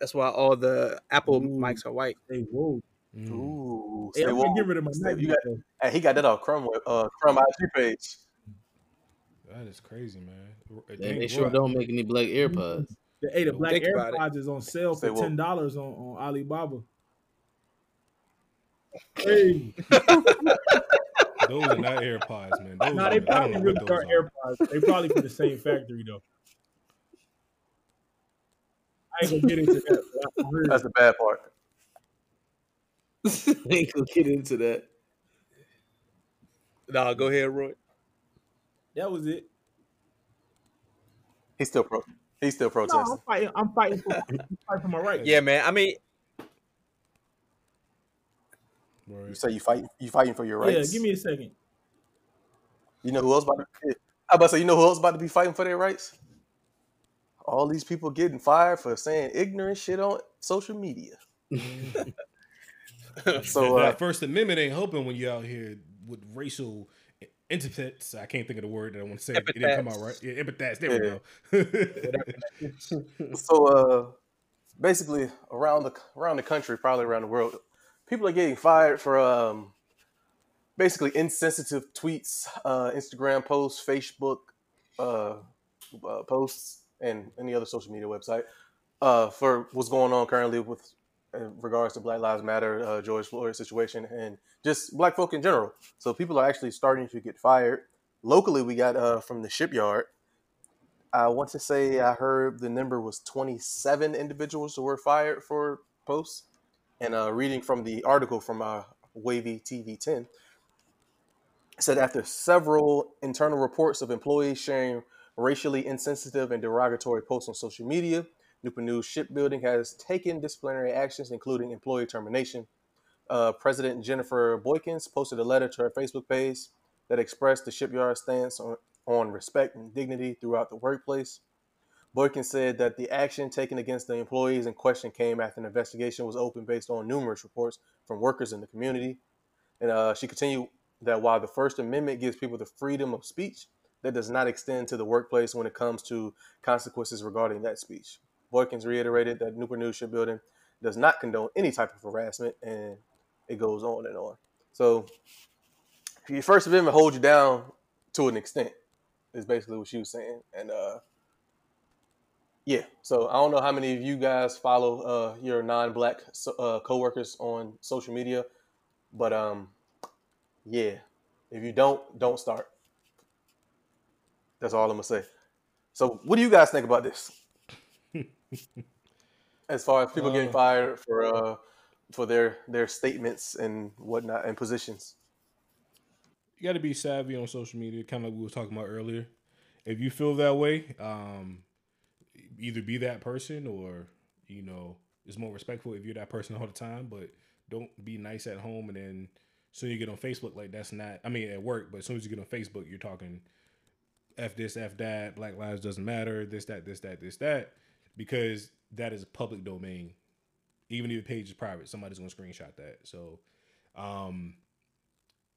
That's why all the Apple mics are white. They whoa. Mm. Ooh, Hey, say I'm gonna get rid of my Say- mic. you got, hey, he got that on Crumb uh Crumb IG page. That is crazy, man. They, Dang, they sure Roy, don't make any black AirPods. The, hey, the Black think about it. AirPods is on sale for ten dollars on, on Alibaba. Hey, Those are not AirPods, man. Those nah, they probably really are, are AirPods. They probably from the same factory though. I ain't gonna get into that. but I That's the bad part. ain't gonna get into that. Nah, go ahead, Roy. that was it. He's still pro. He's still No, protesting. I'm fighting. I'm fighting for, I'm fighting for my rights. Yeah, man. I mean, You say you fight. You fighting for your rights. Yeah, give me a second. You know who else about to? I about to say. You know who else about to be fighting for their rights? All these people getting fired for saying ignorant shit on social media. so uh, First Amendment ain't helping when you out here with racial epithets. I can't think of the word that I want to say. It didn't come out right. Yeah, epithets. There we go. so uh, basically around the around the country, probably around the world, people are getting fired for um, basically insensitive tweets, uh, Instagram posts, Facebook uh, uh, posts, and any other social media website uh, for what's going on currently with in regards to Black Lives Matter, uh, George Floyd situation, and just Black folk in general. So people are actually starting to get fired. Locally, we got uh, from the shipyard. I want to say I heard the number was 27 individuals who were fired for posts. And uh, reading from the article from uh, Wavy TV 10, said after several internal reports of employees sharing racially insensitive and derogatory posts on social media, Newport News Shipbuilding has taken disciplinary actions, including employee termination. Uh, President Jennifer Boykins posted a letter to her Facebook page that expressed the shipyard's stance on, on respect and dignity throughout the workplace. Boykin said that the action taken against the employees in question came after an investigation was opened based on numerous reports from workers in the community. And uh, she continued that while the First Amendment gives people the freedom of speech, that does not extend to the workplace when it comes to consequences regarding that speech. Boykins reiterated that Newport News Shipbuilding does not condone any type of harassment, and it goes on and on. So, your First Amendment holds you down to an extent, is basically what she was saying. And uh, yeah, so I don't know how many of you guys follow uh, your non-black so- uh, coworkers on social media, but um, yeah, if you don't, don't start. That's all I'm gonna say. So, what do you guys think about this? as far as people getting Uh, fired for uh, for their their statements and whatnot and positions. you got to be savvy on social media, kind of like we were talking about earlier. If you feel that way, um, either be that person or you know it's more respectful if you're that person all the time. But don't be nice at home and then soon you get on Facebook like that's not. I mean at work, but as soon as you get on Facebook, you're talking f this, f that, Black Lives doesn't matter, this, that, this, that, this, that, because that is public domain. Even if the page is private, somebody's gonna screenshot that. So, um,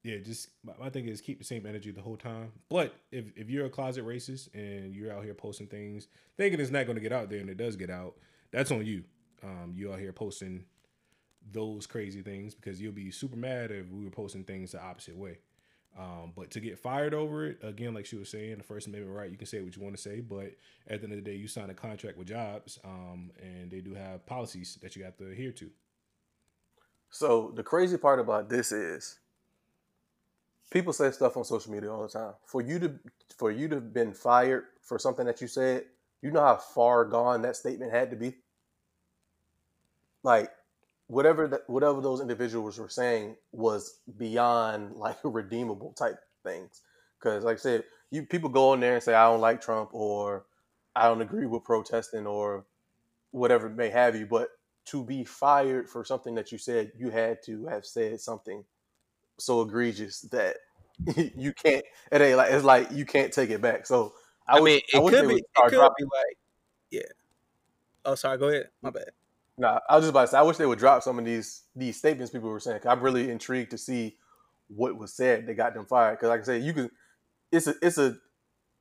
yeah, just my, my thing is keep the same energy the whole time. But if if you're a closet racist and you're out here posting things thinking it's not gonna get out there and it does get out, that's on you. Um, you out here posting those crazy things because you'll be super mad if we were posting things the opposite way. Um, but to get fired over it, again, like she was saying, the First Amendment right, you can say what you want to say, but at the end of the day, you sign a contract with jobs, um, and they do have policies that you have to adhere to. So the crazy part about this is people say stuff on social media all the time. For you to for you to have been fired for something that you said, you know how far gone that statement had to be? Like whatever that whatever those individuals were saying was beyond like redeemable type things. Because like I said, you people go in there and say I don't like Trump or I don't agree with protesting or whatever may have you, but to be fired for something that you said, you had to have said something so egregious that you can't. It ain't like it's like you can't take it back. So I, I would- mean, I it wish could be. It could dropping- be like, yeah. Oh, sorry. Go ahead. My bad. Nah, I was just about to say. I wish they would drop some of these these statements people were saying. 'cause I'm really intrigued to see what was said that got them fired. Because, like I said, you can. It's a it's a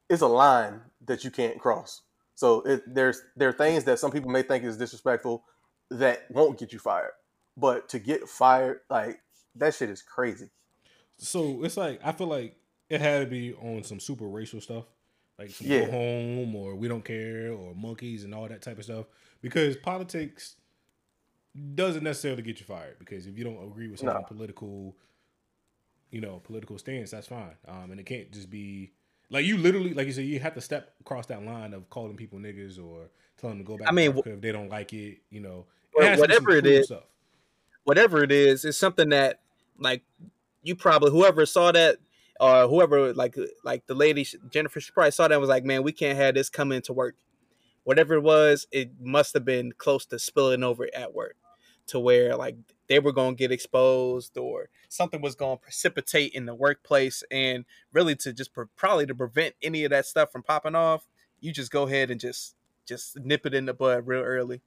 it's a line that you can't cross. So it, there's there are things that some people may think is disrespectful that won't get you fired, but to get fired like that shit is crazy. So it's like I feel like it had to be on some super racial stuff, like some Yeah. go home or we don't care or monkeys and all that type of stuff. Because politics doesn't necessarily get you fired. Because if you don't agree with some No. political, you know, political stance, that's fine. Um, and it can't just be like you literally, like you said, you have to step across that line of calling people niggas or telling them to go back. I mean, to if they don't like it. You know, Well, has to be some whatever it is. stuff. Whatever it is, it's something that like you probably whoever saw that or whoever like like the lady Jennifer she probably saw that and was like, man, we can't have this come into work. Whatever it was, it must have been close to spilling over at work to where like they were going to get exposed or something was going to precipitate in the workplace and really to just pre- probably to prevent any of that stuff from popping off you just go ahead and just just nip it in the bud real early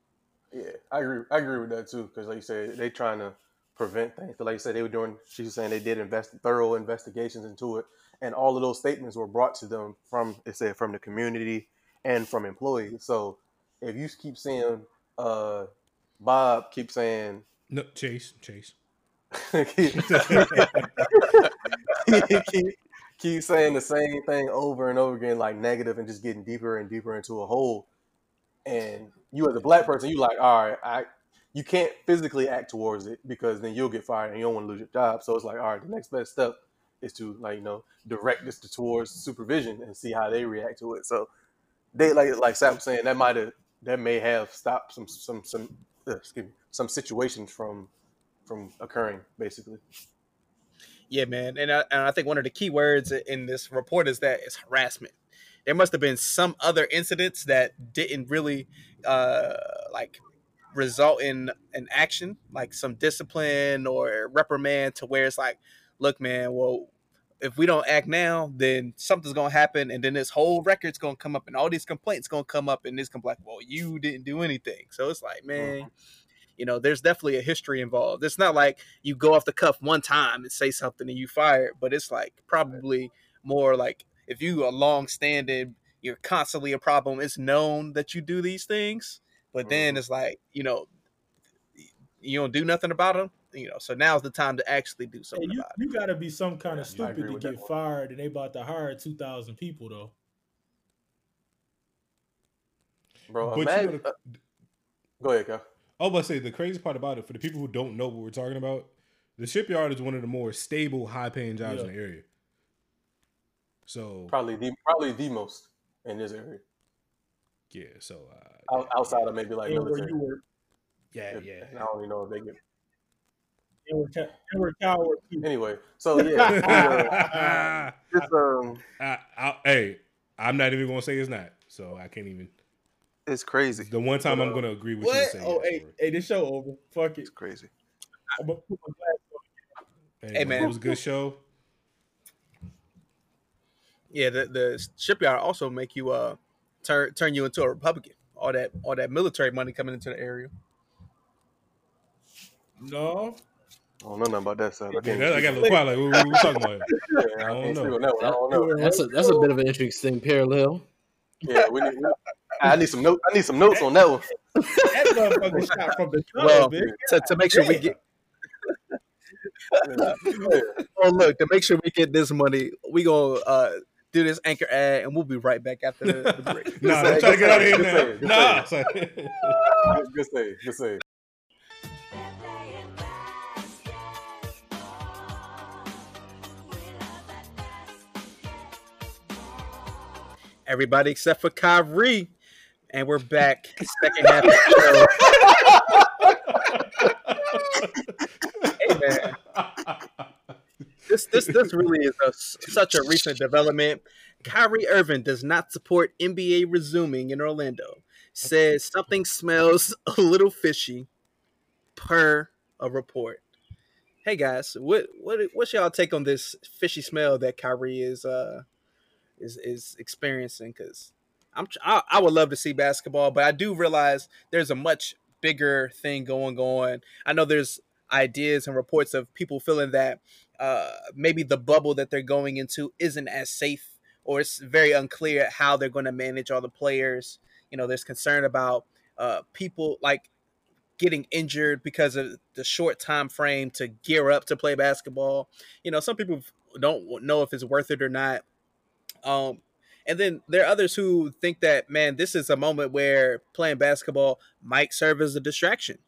Yeah, I agree. I agree with that too because, like you said, they trying to prevent things. But like you said, they were doing. She was saying they did invest thorough investigations into it, and all of those statements were brought to them from it said from the community and from employees. So if you keep seeing uh, Bob keep saying No, Chase, Chase. keep, keep, keep saying the same thing over and over again, like negative, and just getting deeper and deeper into a hole. And you, as a black person, you like, all right, I, you can't physically act towards it because then you'll get fired and you don't want to lose your job. So it's like, all right, the next best step is to like, you know, direct this towards supervision and see how they react to it. So they like, like Sam was saying, that might have, that may have stopped some, some, some, uh, excuse me, some situations from, from occurring, basically. Yeah, man, and I, and I think one of the key words in this report is that it's harassment. There must have been some other incidents that didn't really uh, like result in an action, like some discipline or reprimand, to where it's like, look, man, well, if we don't act now, then something's gonna happen, and then this whole record's gonna come up, and all these complaints gonna come up, and this be like, well, you didn't do anything. So it's like, man, you know, there's definitely a history involved. It's not like you go off the cuff one time and say something and you fire but it's like probably more like if you are long standing, you're constantly a problem. It's known that you do these things, but then it's like you know, you don't do nothing about them. You know, so now's the time to actually do Hey, something you, about it. you got to be some kind of I agree stupid to get fired, and they about to hire two thousand people though. Bro, But you imagine, know uh, go ahead, Cal. I was about to say the crazy part about it for the people who don't know what we're talking about, the shipyard is one of the more stable, high paying jobs in the area. So Probably the probably the most in this area, yeah, so uh, Out, outside of maybe like And where military. you work, yeah, If- yeah. I don't even know if they get. and where, Cal- and where Cal work too. Anyway, so yeah, we, uh, it's um I, I, hey, I'm not even gonna say it's not, so I can't even. It's crazy. The one time But, I'm uh, going to agree with you. What? and say Oh, hey, Corey. hey, this show over. Fuck it. It's crazy. I'm gonna put my glass Hey, Hey, man. it was a good show. Yeah, the, the shipyard also make you uh turn turn you into a Republican. All that all that military money coming into the area. No. I don't know nothing about that stuff. I Yeah, can't. that, I got a little quiet. Like, what, what we talking about? yeah, I I don't can't know. that one. I don't know. That's a that's a bit of an interesting parallel. Yeah, we need. We, I need some notes. I need some notes on that one. That motherfucker shot from the top, Well, man. to, to make sure we get oh look to make sure we get this money, we gonna uh do this anchor ad and we'll be right back after the, the break. Nah, Good I'm trying to get out of here good now. save, good Nah. Good, good save. Good save. Everybody except for Kyrie. And we're back. Second half of the show. hey man. This this this really is a, such a recent development. Kyrie Irving does not support NBA resuming in Orlando. Says something smells a little fishy, per a report. Hey guys, what what what's y'all take on this fishy smell that Kyrie is uh is is experiencing? Because I'm I, I would love to see basketball, but I do realize there's a much bigger thing going on. I know there's ideas and reports of people feeling that uh, maybe the bubble that they're going into isn't as safe, or it's very unclear how they're going to manage all the players. You know, there's concern about uh, people like getting injured because of the short time frame to gear up to play basketball. You know, some people don't know if it's worth it or not. Um, and then there are others who think that, man, this is a moment where playing basketball might serve as a distraction.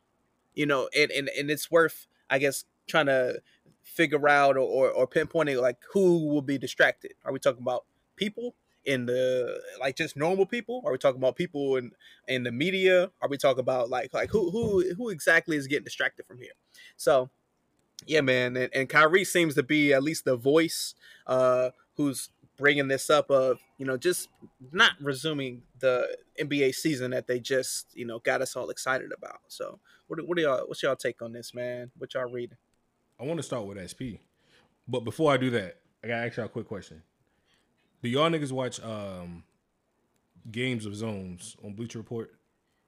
You know, and, and, and it's worth, I guess, trying to figure out or, or, or pinpointing like who will be distracted. Are we talking about people in the like just normal people? Are we talking about people in in the media? Are we talking about like like who who who exactly is getting distracted from here? So yeah, man, and, and Kyrie seems to be at least the voice uh who's bringing this up of you know just not resuming the NBA season that they just you know got us all excited about. So what what are y'all what's y'all take on this, man? What y'all reading? I want to start with SP, but before I do that, I gotta ask y'all a quick question. Do y'all niggas watch um games of zones on Bleacher Report?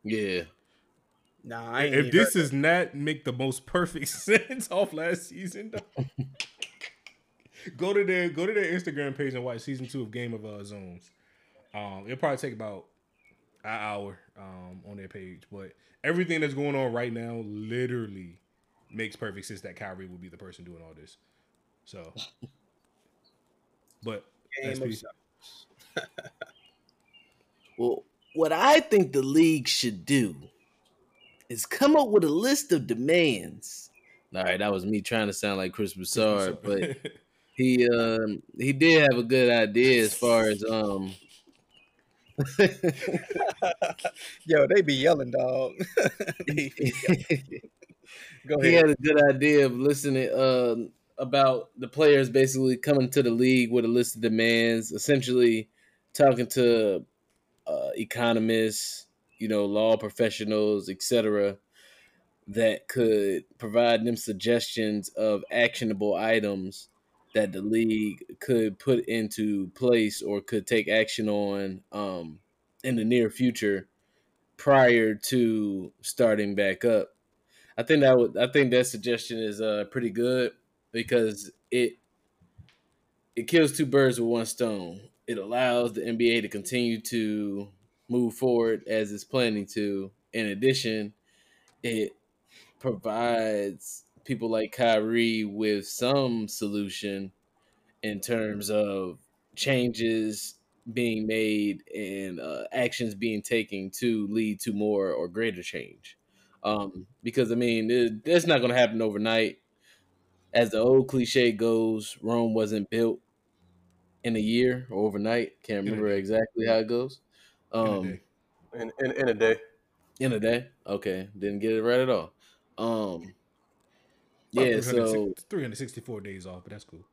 Yeah. Nah, I ain't if this heard does not make the most perfect sense off last season, though, go to their go to their Instagram page and watch season two of Game of uh, Zones. Um, it'll probably take about an hour um, on their page, but everything that's going on right now literally makes perfect sense that Kyrie will be the person doing all this. So, but SP, Well, what I think the league should do is come up with a list of demands. All right, that was me trying to sound like Chris Broussard, but he um he did have a good idea as far as um Yo, they be yelling, dog. Be yelling. Go he had a good idea of listening um about the players basically coming to the league with a list of demands, essentially talking to uh, economists, you know, law professionals, etc., that could provide them suggestions of actionable items that the league could put into place or could take action on um, in the near future prior to starting back up. I think that would I think that suggestion is uh pretty good because it it kills two birds with one stone. It allows the NBA to continue to move forward as it's planning to. In addition, it provides people like Kyrie with some solution in terms of changes being made and uh, actions being taken to lead to more or greater change. Um, because I mean, it, that's not going to happen overnight. As the old cliche goes, Rome wasn't built in a year or overnight. Can't remember exactly how it goes. in a Um, day. In, in, in a day. in a day. Okay, didn't get it right at all. Um, Yeah, 360 so 364 days off, but that's cool.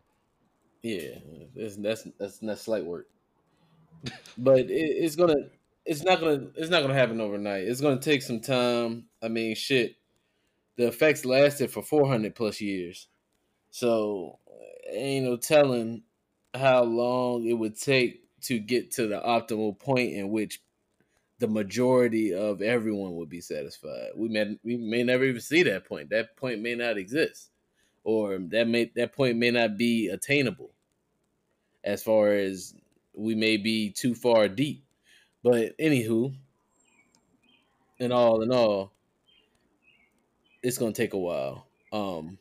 yeah, that's that's that's, that's slight work, but it, it's gonna it's not gonna it's not gonna happen overnight. It's gonna take some time. I mean, shit. The effects lasted for four hundred plus years, so ain't no telling how long it would take to get to the optimal point in which the majority of everyone would be satisfied. We may we may never even see that point. That point may not exist, or that may that point may not be attainable. As far as we may be too far deep, but anywho, and all in all, it's gonna take a while um,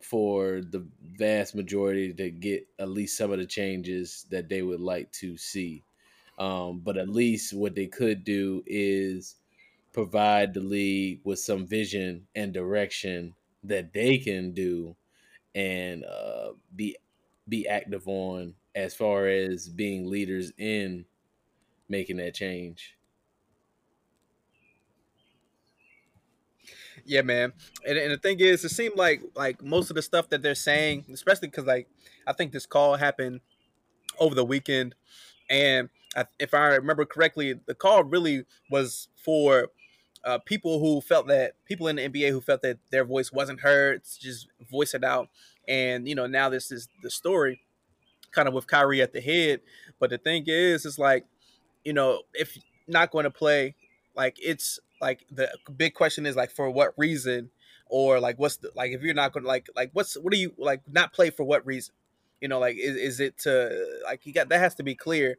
for the vast majority to get at least some of the changes that they would like to see. Um, but at least what they could do is provide the league with some vision and direction that they can do and uh, be be active on as far as being leaders in making that change. Yeah, man. And, and the thing is, it seemed like like most of the stuff that they're saying, especially because like I think this call happened over the weekend, and if I remember correctly, the call really was for uh, people who felt that people in the NBA who felt that their voice wasn't heard, just voice it out. And you know, now this is the story, kind of with Kyrie at the head. But the thing is, it's like, you know, if not going to play, like it's like the big question is like for what reason, or like what's the like if you're not going to like like what's what do you like not play for what reason? You know, like is, is it to like you got that has to be clear.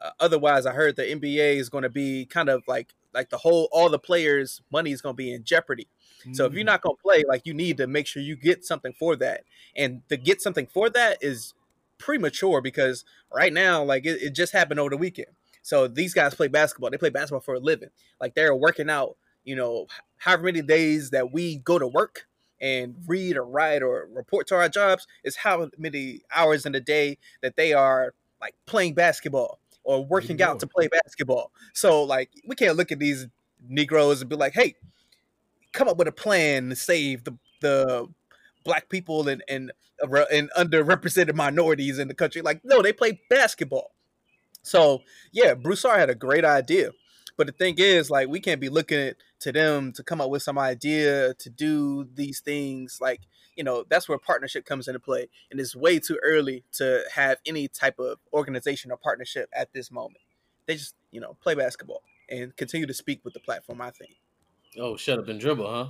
Uh, otherwise, I heard the NBA is going to be kind of like like the whole all the players' money is going to be in jeopardy. So if you're not going to play, like you need to make sure you get something for that, and to get something for that is premature because right now, like it, it just happened over the weekend. So these guys play basketball. They play basketball for a living. Like they're working out. You know, however many days that we go to work and read or write or report to our jobs is how many hours in a day that they are like playing basketball or working out to play basketball. So like we can't look at these Negroes and be like, hey, come up with a plan to save the the black people and and uh, and underrepresented minorities in the country. Like, no, they play basketball. So yeah, Broussard had a great idea. But the thing is, like, we can't be looking at, to them to come up with some idea to do these things. Like, you know, that's where partnership comes into play. And it's way too early to have any type of organization or partnership at this moment. They just, you know, play basketball and continue to speak with the platform, I think. Oh, shut up and dribble, huh?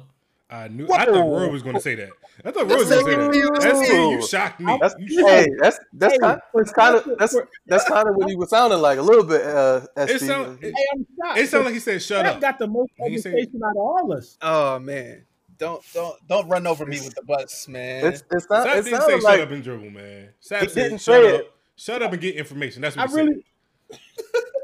I knew. I thought Roy was going to say that. I thought Roy was going to say that. That's it. You shocked me. That's, You shocked hey, me. that's that's kind that's kind of that's that's kind of what he was sounding like a little bit. Uh, It SP. sound. It, Hey, it sounded like he said, "Shut That up." got the most He said- education out of all us. Oh man. Don't don't don't run over me with the bus, man. it's it's not. Sap It didn't say sounded shut up and dribble, man. Sap He said, didn't "Shut say up, it. shut up and get information." That's I what he really,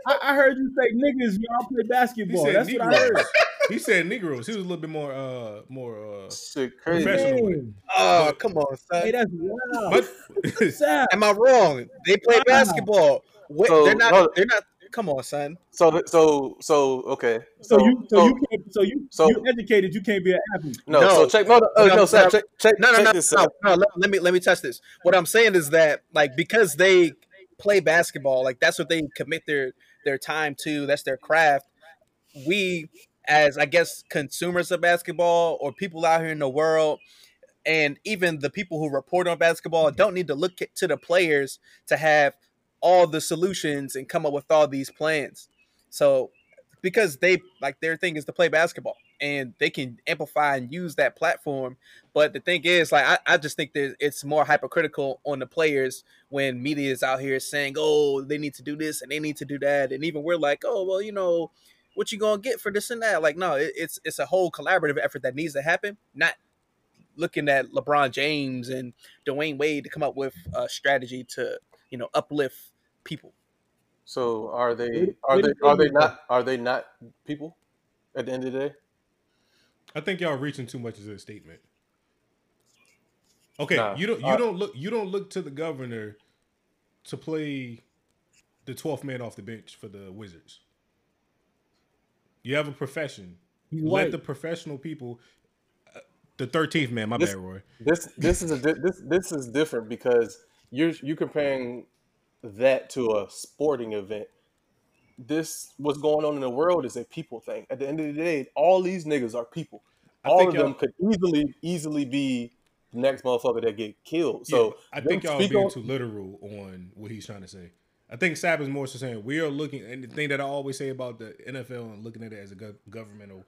I, I heard you say niggas, y'all play basketball. said That's what I heard. He said Negroes. He was a little bit more, uh, more, uh, shit crazy. professional with it. Damn. oh, come on, son. Hey, that's wild. But Sap, Am I wrong? They play Wow. basketball. Wait, So, they're not. hold- They're not. Come on, son. So so so okay. so, you, so, you can't, so you, so- you educated. You can't be an athlete. no, No. so check no no, uh, No, no, Sap, no. check check No, no, check no, this no, out. no. Let, let me let me touch this. What I'm saying is that like because they play basketball, like that's what they commit their their time to. That's their craft. We, as I guess consumers of basketball or people out here in the world, and even the people who report on basketball don't need to look to the players to have all the solutions and come up with all these plans. So because they like their thing is to play basketball and they can amplify and use that platform. But the thing is, like, I, I just think that it's more hypocritical on the players when media is out here saying, oh, they need to do this and they need to do that. And even we're like, oh, well, you know, what you gonna get for this and that? Like, no, it, it's it's a whole collaborative effort that needs to happen, not looking at LeBron James and Dwyane Wade to come up with a strategy to, you know, uplift people. So are they are they are they not are they not people at the end of the day? I think y'all reaching too much as a statement. Okay, Nah, you don't you uh, don't look you don't look to the governor to play the twelfth man off the bench for the Wizards. You have a profession. He's Let white. the professional people. uh, The thirteenth man, my This- bad, Roy. This this is a di- this this is different because you're you comparing that to a sporting event. this what's going on in the world is a people thing. At the end of the day, all these niggas are people. I All think of them could easily easily be the next motherfucker that get killed. Yeah, So I think y'all being on- too literal on what he's trying to say. I think Sab is more so saying we are looking, and the thing that I always say about the NFL and looking at it as a gov- governmental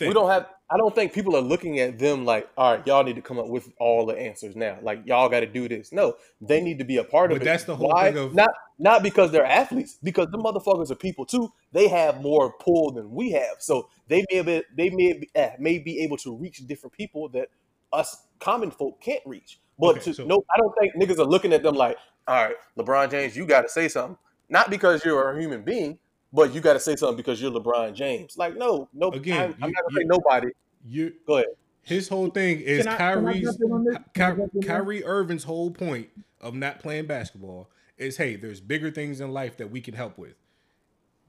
we don't have i don't think people are looking at them like all right y'all need to come up with all the answers now. Like y'all got to do this. No they need to be a part of But it. that's the whole Why? thing of- not not because they're athletes because the motherfuckers are people too. They have more pull than we have. So they may be they may be, eh, may be able to reach different people that us common folk can't reach. But Okay, to, so- no i don't think niggas are looking at them like all right lebron james you got to say something. Not because you're a human being but you got to say something because you're LeBron James. Like, no, no. Again, I'm, I'm not gonna say nobody. You Go ahead. His whole thing is Can I- can Kyrie's jump in on this? Can I Ky- jump in there? Kyrie Irving's whole point of not playing basketball is hey, there's bigger things in life that we can help with.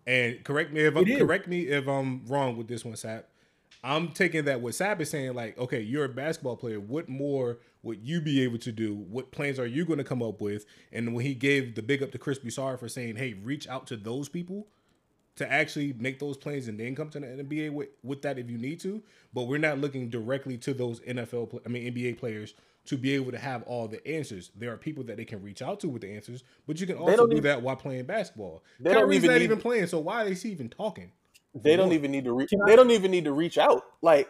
And correct me if I'm correct me if I'm wrong with this one, Sap. I'm taking that what Sap is saying, like, okay, you're a basketball player. What more would you be able to do? What plans are you going to come up with? And when he gave the big up to Chris Broussard for saying, hey, reach out to those people to actually make those plans and then come to the NBA with, with that if you need to. But we're not looking directly to those NFL, I mean NBA players to be able to have all the answers. There are people that they can reach out to with the answers, but you can also don't even- that while playing basketball. They don't Kyrie's even not need- even playing, so why is he even talking? They don't even need to reach. They don't even need to reach out. Like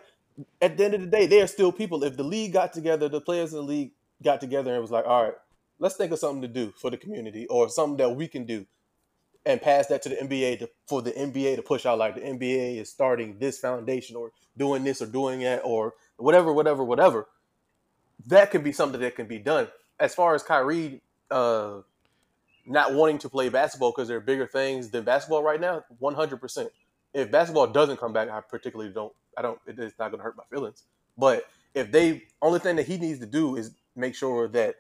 at the end of the day, they are still people. If the league got together, the players in the league got together and was like, "All right, let's think of something to do for the community or something that we can do," and pass that to the NBA to, for the NBA to push out like the NBA is starting this foundation or doing this or doing that or whatever, whatever, whatever. That can be something that can be done. As far as Kyrie uh, not wanting to play basketball because there are bigger things than basketball right now, one hundred percent. If basketball doesn't come back, I particularly don't. I don't. It is not going to hurt my feelings. But if they, only thing that he needs to do is make sure that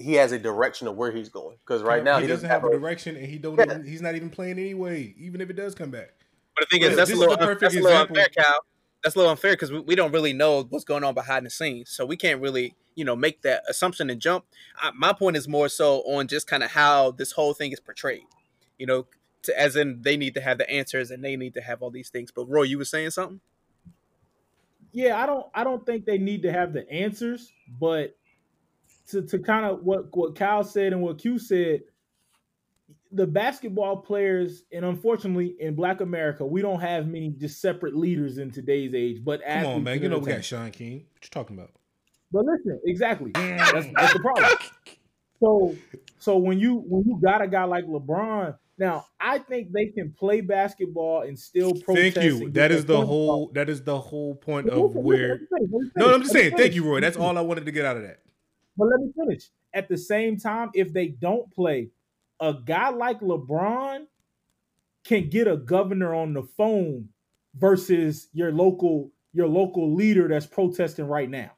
he has a direction of where he's going. Because right now he, he, doesn't have a direction, and he don't. Yeah. Even, he's not even playing anyway. Even if it does come back. But the thing But is, that's this a is little, the perfect that's a little example. unfair, Cal. That's a little unfair because we, we don't really know what's going on behind the scenes, so we can't really, you know, make that assumption and jump. I, my point is more so on just kind of how this whole thing is portrayed, you know, to, as in they need to have the answers and they need to have all these things. But Roy, you were saying something? yeah, I don't I don't think they need to have the answers, but to, to kind of what what Kyle said and what Q said, the basketball players, and unfortunately in Black America, we don't have many just separate leaders in today's age. But Come on, man. You know we got. Shaun King. What you talking about? But listen, exactly. That's, that's the problem. So so when you when you got a guy like LeBron, now I think they can play basketball and still protest. Thank you. That is the whole. That is the whole point of where. let me finish, let me No, I'm just saying. Thank you, Roy. That's all I wanted to get out of that. But let me finish. At the same time, if they don't play, a guy like LeBron can get a governor on the phone versus your local your local leader that's protesting right now.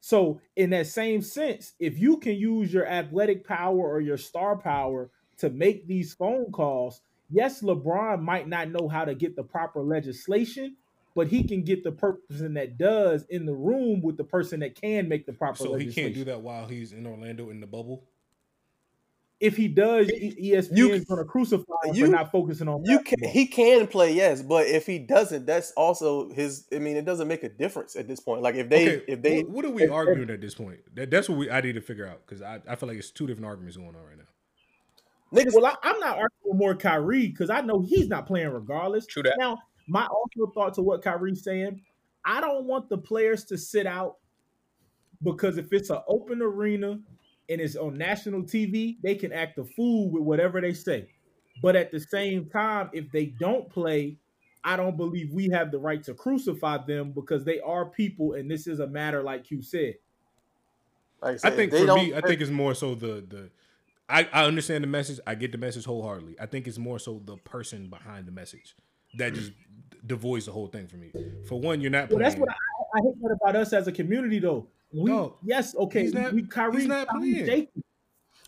So, in that same sense, if you can use your athletic power or your star power to make these phone calls, yes, LeBron might not know how to get the proper legislation, but he can get the person that does in the room with the person that can make the proper So he can't do that while he's in Orlando in the bubble. If he does, ESPN is going to crucify him you- for not focusing on You can, he can play, yes, but if he doesn't, that's also his. I mean, it doesn't make a difference at this point. Like if they, okay, if they, what, what are we if- if- arguing at this point? That, that's what we I need to figure out because I, I feel like it's two different arguments going on right now. Niggas, well, I, I'm not arguing more Kyrie because I know he's not playing regardless. True that. Now, my also thought to what Kyrie's saying, I don't want the players to sit out because if it's an open arena and it's on national TV, they can act a fool with whatever they say. But at the same time, if they don't play, I don't believe we have the right to crucify them because they are people, and this is a matter like you said. like I said, think for don't- me, I think it's more so the the. I, I understand the message. I get the message wholeheartedly. I think it's more so the person behind the message that just devoids the whole thing for me. For one, you're not Well, that's what I, I hate that about us as a community, though. We No, yes, okay, he's not- we Kyrie, he's not Kyrie's playing. shaky.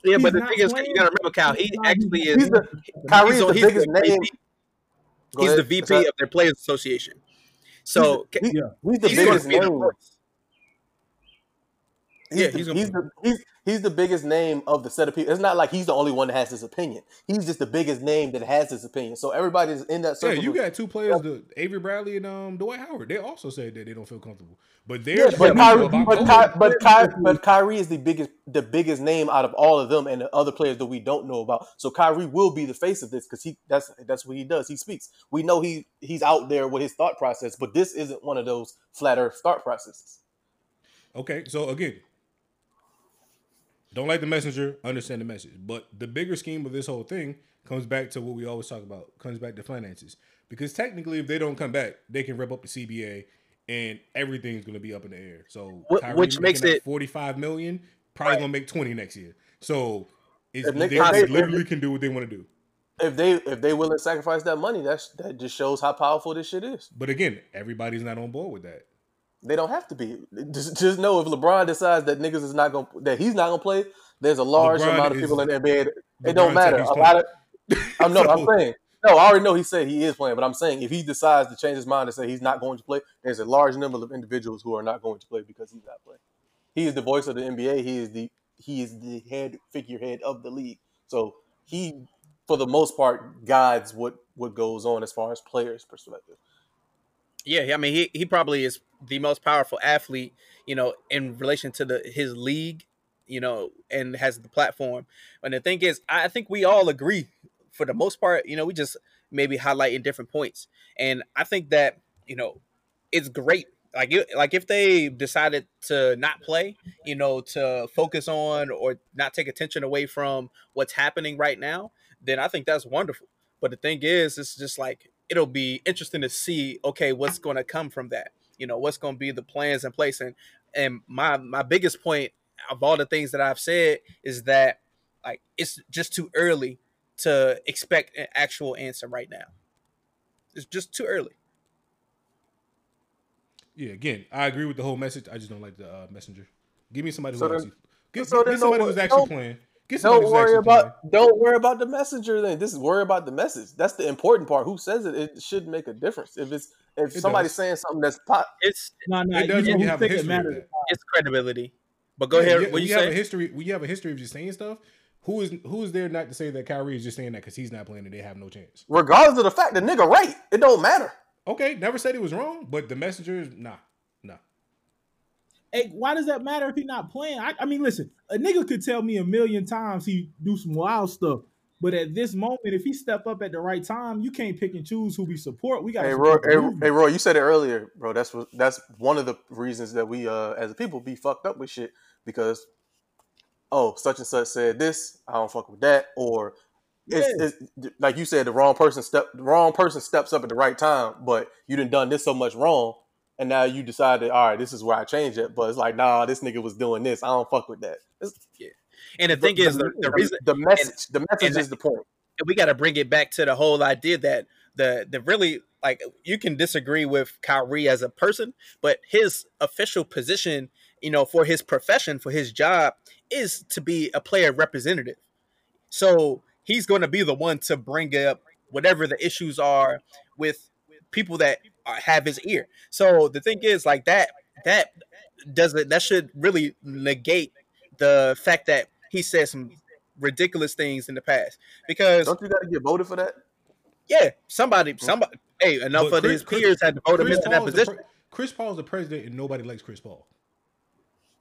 Yeah, He's but the thing is, playing. you gotta remember, Cal. He He's not- actually is. He's the Kyrie's he's, the he's biggest the name. VP, Go he's the. VP of their Players Association. So He- Yeah. he's the he's going biggest to the name. He's, Yeah, the, he's he's, gonna- the, he's he's the biggest name of the set of people. It's not like he's the only one that has this opinion. He's just the biggest name that has this opinion. So everybody's in that Yeah, circle. you got two players, the Avery Bradley and um Dwight Howard. They also said that they don't feel comfortable, but they're Yeah, but Kyrie, but. Ky, but, Ky, but Kyrie is the biggest the biggest name out of all of them and the other players that we don't know about. So Kyrie will be the face of this because he that's that's what he does. He speaks. We know he he's out there with his thought process, but this isn't one of those flat earth thought processes. Okay, so again, don't like the messenger, understand the message. But the bigger scheme of this whole thing comes back to what we always talk about, comes back to finances. Because technically, if they don't come back, they can rip up the CBA and everything's going to be up in the air. So, Kyrie which makes it- 45 million, probably Right. going to make 20 next year. So, it's, they, they- they- literally can do what they want to do. If they if they willing to sacrifice that money, that's that just shows how powerful this shit is. But again, everybody's not on board with that. They don't have to be. Just, just know if LeBron decides that niggas is not gonna that he's not gonna play, there's a large LeBron amount of is- people in the NBA. It don't matter. A lot of I'm no, I'm saying no. I already know he said he is playing, but I'm saying if he decides to change his mind and say he's not going to play, there's a large number of individuals who are not going to play because he's not playing. He is the voice of the NBA. He is the he is the head figurehead of the league. So he, for the most part, guides what what goes on as far as players' perspective. Yeah, I mean, he, he probably is the most powerful athlete, you know, in relation to the his league, you know, and has the platform. And the thing is, I think we all agree for the most part, you know, we just maybe highlight in different points. And I think that, you know, it's great. Like, it, like if they decided to not play, you know, to focus on or not take attention away from what's happening right now, then I think that's wonderful. But the thing is, it's just like it'll be interesting to see, okay, what's going to come from that. You know, what's going to be the plans in place. And and my my biggest point of all the things that I've said is that like it's just too early to expect an actual answer right now. It's just too early. Yeah, again, I agree with the whole message. I just don't like the uh, messenger. Give me somebody who So then- actually get, so get then somebody don't- who's actually don't- playing. Get Don't worry actually about don't worry about the messenger. Then this is worry about the message. That's the important part. Who says it? It should make a difference. If it's if It somebody's does. saying something that's pot, It's No, no, It you does know when you have a think it history of matters. it's credibility. But go Yeah, ahead. yeah, what when you you have a history, when you have a history of just saying stuff, who is who is there not to say that Kyrie is just saying that because he's not playing and they have no chance? regardless of the fact the nigga right, it don't matter. Okay, never said he was wrong, but the messenger is nah, nah. Hey, why does that matter if he's not playing? I, I mean, listen, a nigga could tell me a million times he do some wild stuff, but at this moment, if he step up at the right time, you can't pick and choose who we support. We got to Hey Roy, hey, hey Roy, you said it earlier, bro. That's what that's one of the reasons that we uh as a people be fucked up with shit because oh such and such said this, I don't fuck with that, or it's, it's like you said the wrong person step the wrong person steps up at the right time, but you done done this so much wrong, and now you decided all right, this is where I change it, but it's like nah, this nigga was doing this, I don't fuck with that. It's, And the thing is, the, the reason the message, the message is the point. and we got to bring it back to the whole idea that the the really like you can disagree with Kyrie as a person, but his official position, you know, for his profession, for his job, is to be a player representative. So he's going to be the one to bring up whatever the issues are with people that Uh, have his ear. So the thing is, like that that doesn't that should really negate the fact that he said some ridiculous things in the past because Don't you got to get voted for that? yeah, somebody, mm. somebody, hey, enough But of his Chris- peers had to vote him into that position. pre- Chris Paul's the president, and nobody likes Chris Paul.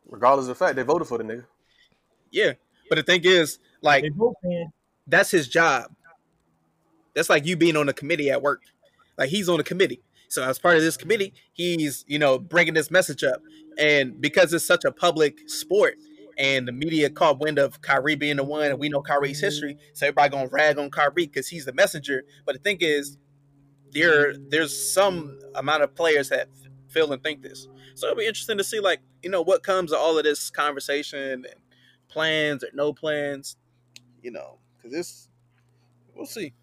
Regardless of the fact they voted for the nigga. Yeah, but the thing is, like, They both can. that's his job. That's like you being on a committee at work. Like he's on a committee. So as part of this committee, he's you know bringing this message up, and because it's such a public sport, and the media caught wind of Kyrie being the one, and we know Kyrie's history, so everybody gonna rag on Kyrie because he's the messenger. But the thing is, there there's some amount of players that feel and think this. So it'll be interesting to see like you know what comes of all of this conversation and plans or no plans, you know, because this we'll see.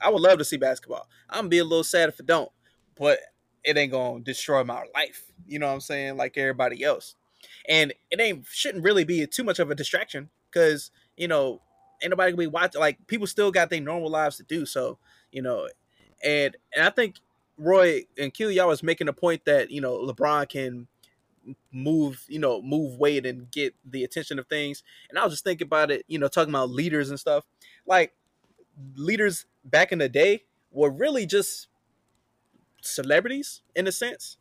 I would love to see basketball. I'm gonna be a little sad if it don't, but it ain't gonna destroy my life. You know what I'm saying? Like everybody else, and it ain't shouldn't really be too much of a distraction because you know nobody gonna be watching. Like people still got their normal lives to do. So you know, and and I think Roy and Q y'all was making a point that you know LeBron can move, you know, move weight and get the attention of things. And I was just thinking about it, you know, talking about leaders and stuff. Like leaders back in the day were really just celebrities in a sense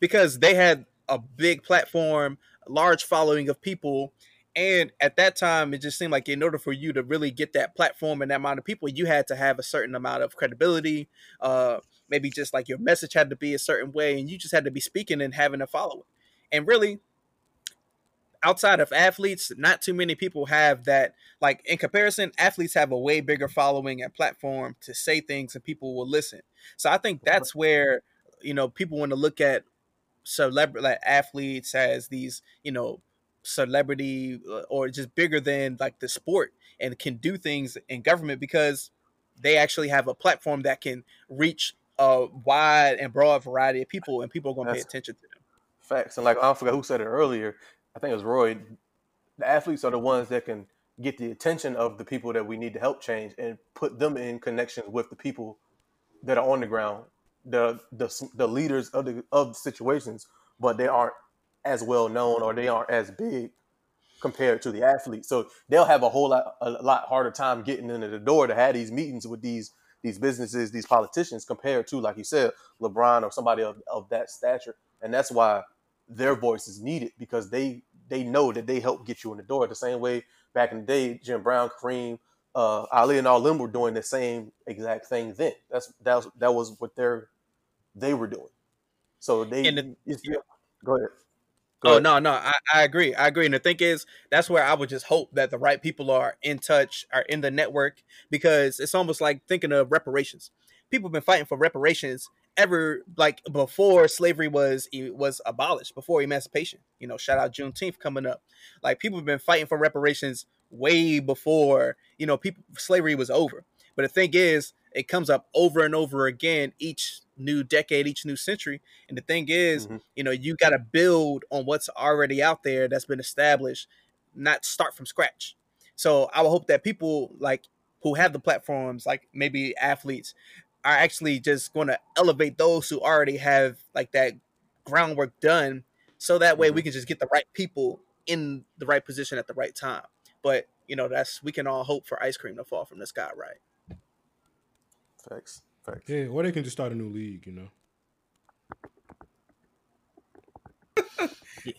because they had a big platform, large following of people. And at that time, it just seemed like in order for you to really get that platform and that amount of people, you had to have a certain amount of credibility. Uh, maybe just like your message had to be a certain way, and you just had to be speaking and having a following. And really, outside of athletes, not too many people have that. Like in comparison, athletes have a way bigger following and platform to say things, and people will listen. So I think that's where you know people want to look at celebrity like athletes as these you know celebrity uh, or just bigger than like the sport and can do things in government because they actually have a platform that can reach a wide and broad variety of people and people are going to pay attention to them Facts. And like I forgot who said it earlier. I think it was Roy. The athletes are the ones that can get the attention of the people that we need to help change and put them in connections with the people that are on the ground, the the, the leaders of the of the situations, but they aren't as well known or they aren't as big compared to the athletes. So they'll have a whole lot a lot harder time getting into the door to have these meetings with these these businesses, these politicians, compared to like you said, LeBron or somebody of, of that stature. And that's why their voice is needed because they they know that they help get you in the door. The same way back in the day, Jim Brown, Kareem, uh, Ali, and all them were doing the same exact thing then. That's that was that was what they're they were doing. So they And the- it's- go ahead. Go Oh ahead. no, no, I, I agree. I agree. And the thing is, that's where I would just hope that the right people are in touch, are in the network, because it's almost like thinking of reparations. People have been fighting for reparations ever like before slavery was was abolished, before emancipation. You know, shout out Juneteenth coming up. Like people have been fighting for reparations way before you know people slavery was over. But the thing is, it comes up over and over again each new decade, each new century. And the thing is, mm-hmm. you know, you got to build on what's already out there that's been established, not start from scratch. So I would hope that people like who have the platforms, like maybe athletes, are actually just going to elevate those who already have like that groundwork done, so that way we mm-hmm. can just get the right people in the right position at the right time. But you know, that's we can all hope for ice cream to fall from the sky, right? thanks Facts. Yeah, or they can just start a new league, you know.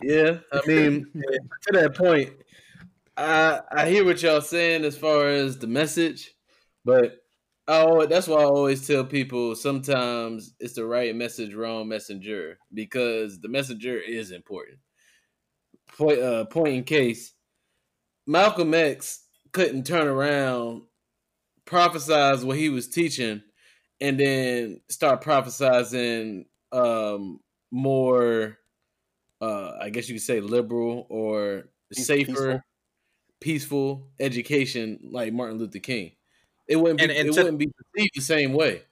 Yeah, I mean, to that point, I I hear what y'all saying as far as the message, but oh, that's why I always tell people sometimes it's the right message, wrong messenger, because the messenger is important. Point uh, point in case, Malcolm X couldn't turn around, prophesize what he was teaching, and then start prophesizing um more uh I guess you could say liberal or Peace- safer, peaceful. education like Martin Luther King. It wouldn't be And- and it to- wouldn't be perceived the same way.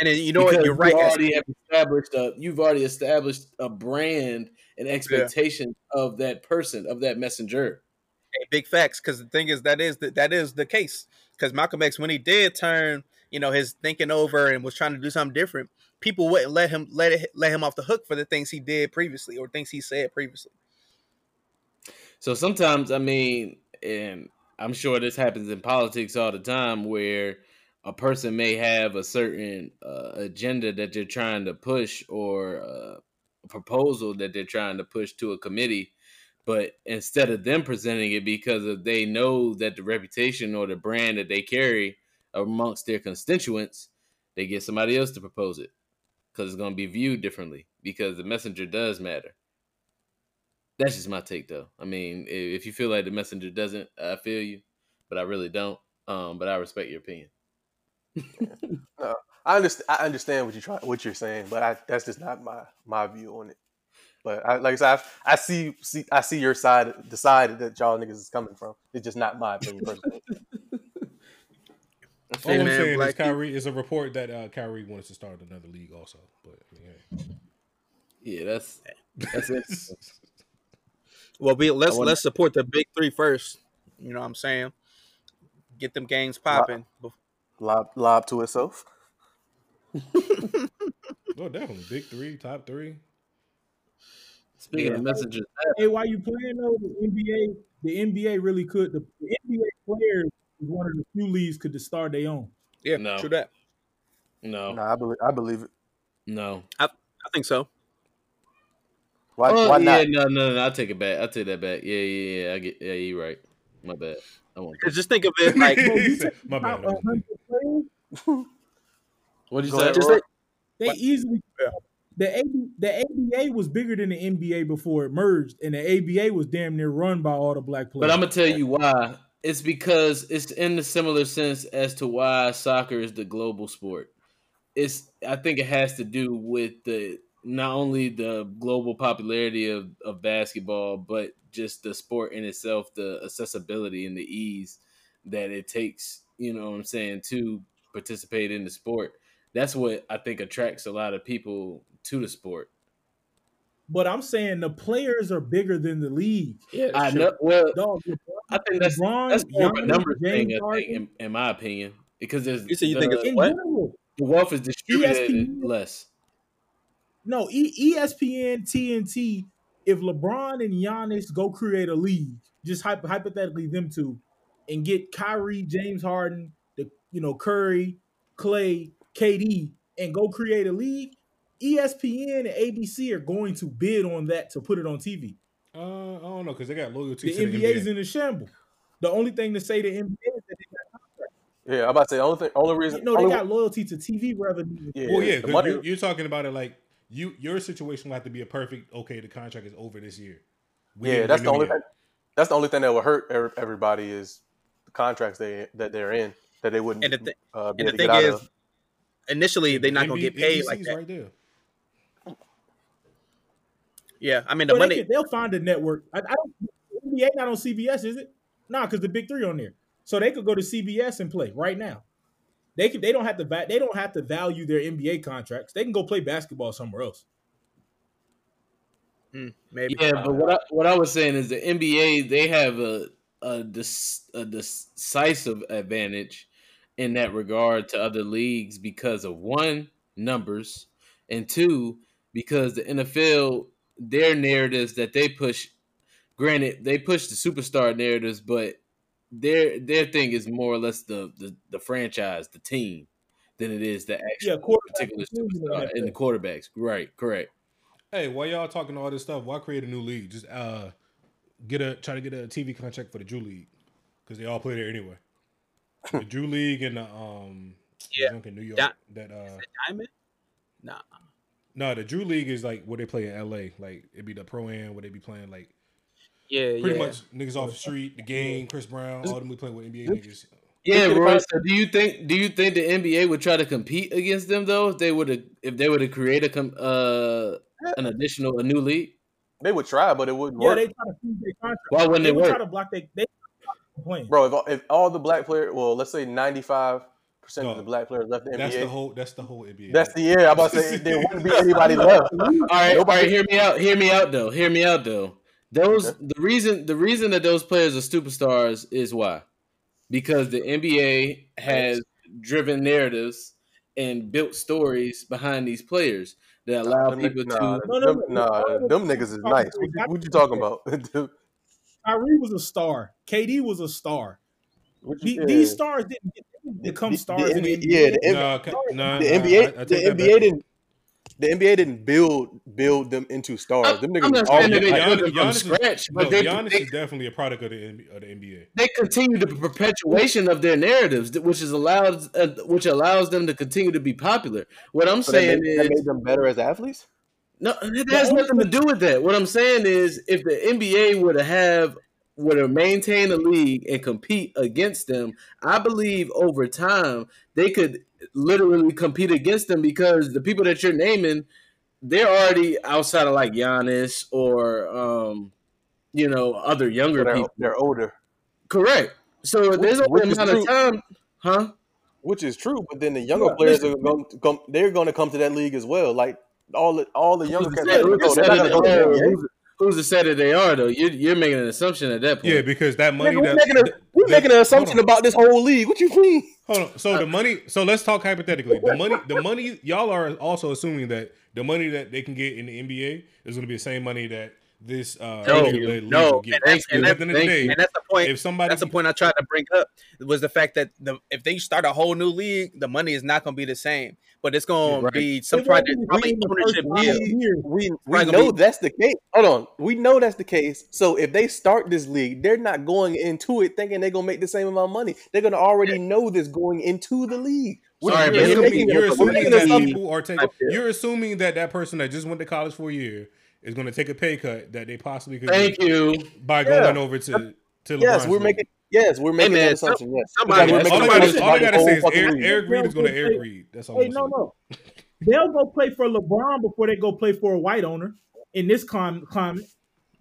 And then, you know what? You're right. You already have established a you've already established a brand and expectation of that person, of that messenger. Hey, big facts because the thing is that is the, that is the case because Malcolm X when he did turn you know his thinking over and was trying to do something different people wouldn't let him let it let him off the hook for the things he did previously or things he said previously So sometimes, I mean, and I'm sure this happens in politics all the time, where a person may have a certain uh, agenda that they're trying to push or uh, a proposal that they're trying to push to a committee, but instead of them presenting it because of they know that the reputation or the brand that they carry amongst their constituents, they get somebody else to propose it because it's going to be viewed differently because the messenger does matter. That's just my take, though. I mean, if you feel like the messenger doesn't, I feel you, but I really don't. Um, but I respect your opinion. No, I understand. I understand what you try, what you're saying, but I, that's just not my my view on it. But I, like I said, I, I see, see, I see your side, the side that y'all niggas is coming from. It's just not my opinion personally. All I'm saying is Black people- Kyrie is a report that uh, Kyrie wants to start another league also. But I mean, hey. Yeah, that's that's it. Well we let's wonder- let's support the big three first you know what i'm saying get them gangs popping Lob, lob to itself. oh, definitely big three, top three. Speaking of messages, Hey, while you playing though, the NBA, the NBA really could. The, the NBA players is one of the few leagues could to start their own. Yeah, No. true that. no, Nah, I believe I believe it. no. I, I think so. Why oh, why yeah, not? no, no, no. I take it back. I take that back. Yeah, yeah, yeah. I get. Yeah, you're right. My bad. I won't. Because just think of it like Bro, you He take said, My bad. out a hundred players, What did you say? just Roy. think, they What? easily. The AB, the ABA was bigger than the NBA before it merged, and the ABA was damn near run by all the black players. But I'm gonna tell you why. It's because it's in the similar sense as to why soccer is the global sport. It's I think it has to do with the not only the global popularity of, of basketball, but just the sport in itself, the accessibility and the ease that it takes, you know what I'm saying, to participate in the sport. That's what I think attracts a lot of people to the sport. But I'm saying the players are bigger than the league. yeah, I that's true. know well Dog, I think that's LeBron, that's more of a Giannis, numbers James thing, I think, Harden. in, in my opinion, because there's You said you the, think it's in what? general, the wealth is distributed ESPN less. No, e- ESPN, TNT. If LeBron and Giannis go create a league, just hypo- hypothetically them two, and get Kyrie, James Harden, the you know Curry, Clay, KD, and go create a league, ESPN and ABC are going to bid on that to put it on TV. Uh, I don't know because they got loyalty The to the NBA's NBA. in a shamble. The only thing to say the NBA is that they got contract. Yeah, I'm about to say the only thing, only reason. no, they only, got loyalty to TV revenue. yeah, well, yeah, the 'cause money. you, you're talking about it like you your situation will have to be a perfect. Okay, the contract is over this year. We yeah, that's the only. Thing, that's the only thing that would hurt everybody is the contracts they that they're in that they wouldn't And the, th- uh, be and able the to get thing is, of. initially they're not gonna get paid NBC's like that. right there. Yeah, I mean the Well, money. they can, they'll find a network. I, I don't. NBA not on CBS, is it? Nah, because the big three on there, so they could go to CBS and play right now. They could. They don't have to. va- They don't have to value their NBA contracts. They can go play basketball somewhere else. Mm, maybe. Yeah, but what I, what I was saying is the NBA they have a a, dis, a decisive advantage in that regard to other leagues because of one numbers and two because the NFL their narratives that they push. Granted, they push the superstar narratives, but their their thing is more or less the the, the franchise, the team, than it is the actual Yeah, quarterback particular in the superstar and the quarterbacks. Right, correct. Hey, why y'all talking all this stuff, why create a new league? Just uh, get a try to get a TV contract for the Drew League because they all play there anyway. the Drew League and the um, Yeah. in New York. Di- that uh, Diamond? Nah. no, the Drew League is like where they play in L.A. Like it'd be the pro am where they be playing like Yeah, pretty yeah. much niggas off the street, the game, Chris Brown, all them we playing with NBA niggas. Yeah, Look at Roy. So do you think do you think the NBA would try to compete against them though if they would have if they were to create a com- uh an additional a new league? They would try, but it wouldn't Yeah, work, Yeah, they try to freeze their contract. Why wouldn't they it would work? try to block they they playing. bro. If, if all the black players, well, let's say 95 percent of the black players left the That's NBA. the whole. That's the whole NBA. That's the year. I'm about to say there wouldn't be anybody left. All right, all Nobody- Hear me out. Hear me out though. Hear me out though. Those the reason the reason that those players are superstars is why because the NBA has driven narratives and built stories behind these players that allow Them- people nah, to. No, no, them, no. nah, them niggas is nice. What you, what you talking about? Kyrie was a star. KD was a star. The- These stars didn't, get- they didn't become The- stars. the in the NBA NBA. yeah, the Nah, ca- nah, the nah, NBA, I- I the NBA back. didn't. The NBA didn't build build them into stars. Them I'm niggas not all saying that they built them Giannis, from Giannis is, scratch, but no, they, Giannis they is definitely a product of the, NBA of the NBA. they continue the perpetuation of their narratives, which is allows uh, which allows them to continue to be popular. What I'm So that saying is that is, made them better as athletes. no, it has nothing to do with that. What I'm saying is, if the NBA were to have were to maintain the league and compete against them, I believe over time they could literally compete against them because the people that you're naming, they're already outside of like Giannis or um, you know other younger So they're, people. they're older, Correct. So Which- there's only a is amount of time, huh? which is true. But then the younger Yeah, players listen. are going to come. They're going to come to that league as well. Like all the all the younger Who's cats. to say- who's no, to they're say not that they are the NBA. Who's- Who's to say that they are though? You're, you're making an assumption at that point. Yeah, because that money Nigga, we're that making a, we're that- making an assumption about this whole league. What you mean? Hold on. So the money. So let's talk hypothetically. The money. The money. Y'all are also assuming that the money that they can get in the NBA is going to be the same money that this uh, No, no, get. and that's, and, that's, the end of the day, and that's the point. if somebody that's the point I tried to bring up was the fact that the if they start a whole new league, the money is not going to be the same, but it's going Right. to be some It kind won't of be probably in ownership five deal. years. We we know be- that's the case. Hold on, we know that's the case. So if they start this league, they're not going into it thinking they're gonna make the same amount of money. They're gonna already know this going into the league. So We're- you're we're assuming, you're assuming that people are taking. You're assuming that that person that just went to college for a year is going to take a pay cut that they possibly could. Thank you. by Yeah. going over to to Yes, LeBron's we're league. making. Yes, we're making man, that some- assumption. Yes, somebody- We're All making I gotta, all I gotta say is Eric. Eric Reed is going to Hey, Eric Reed. That's all. Hey, I'm no, saying. no. They'll go play for LeBron before they go play for a white owner in this clim- climate.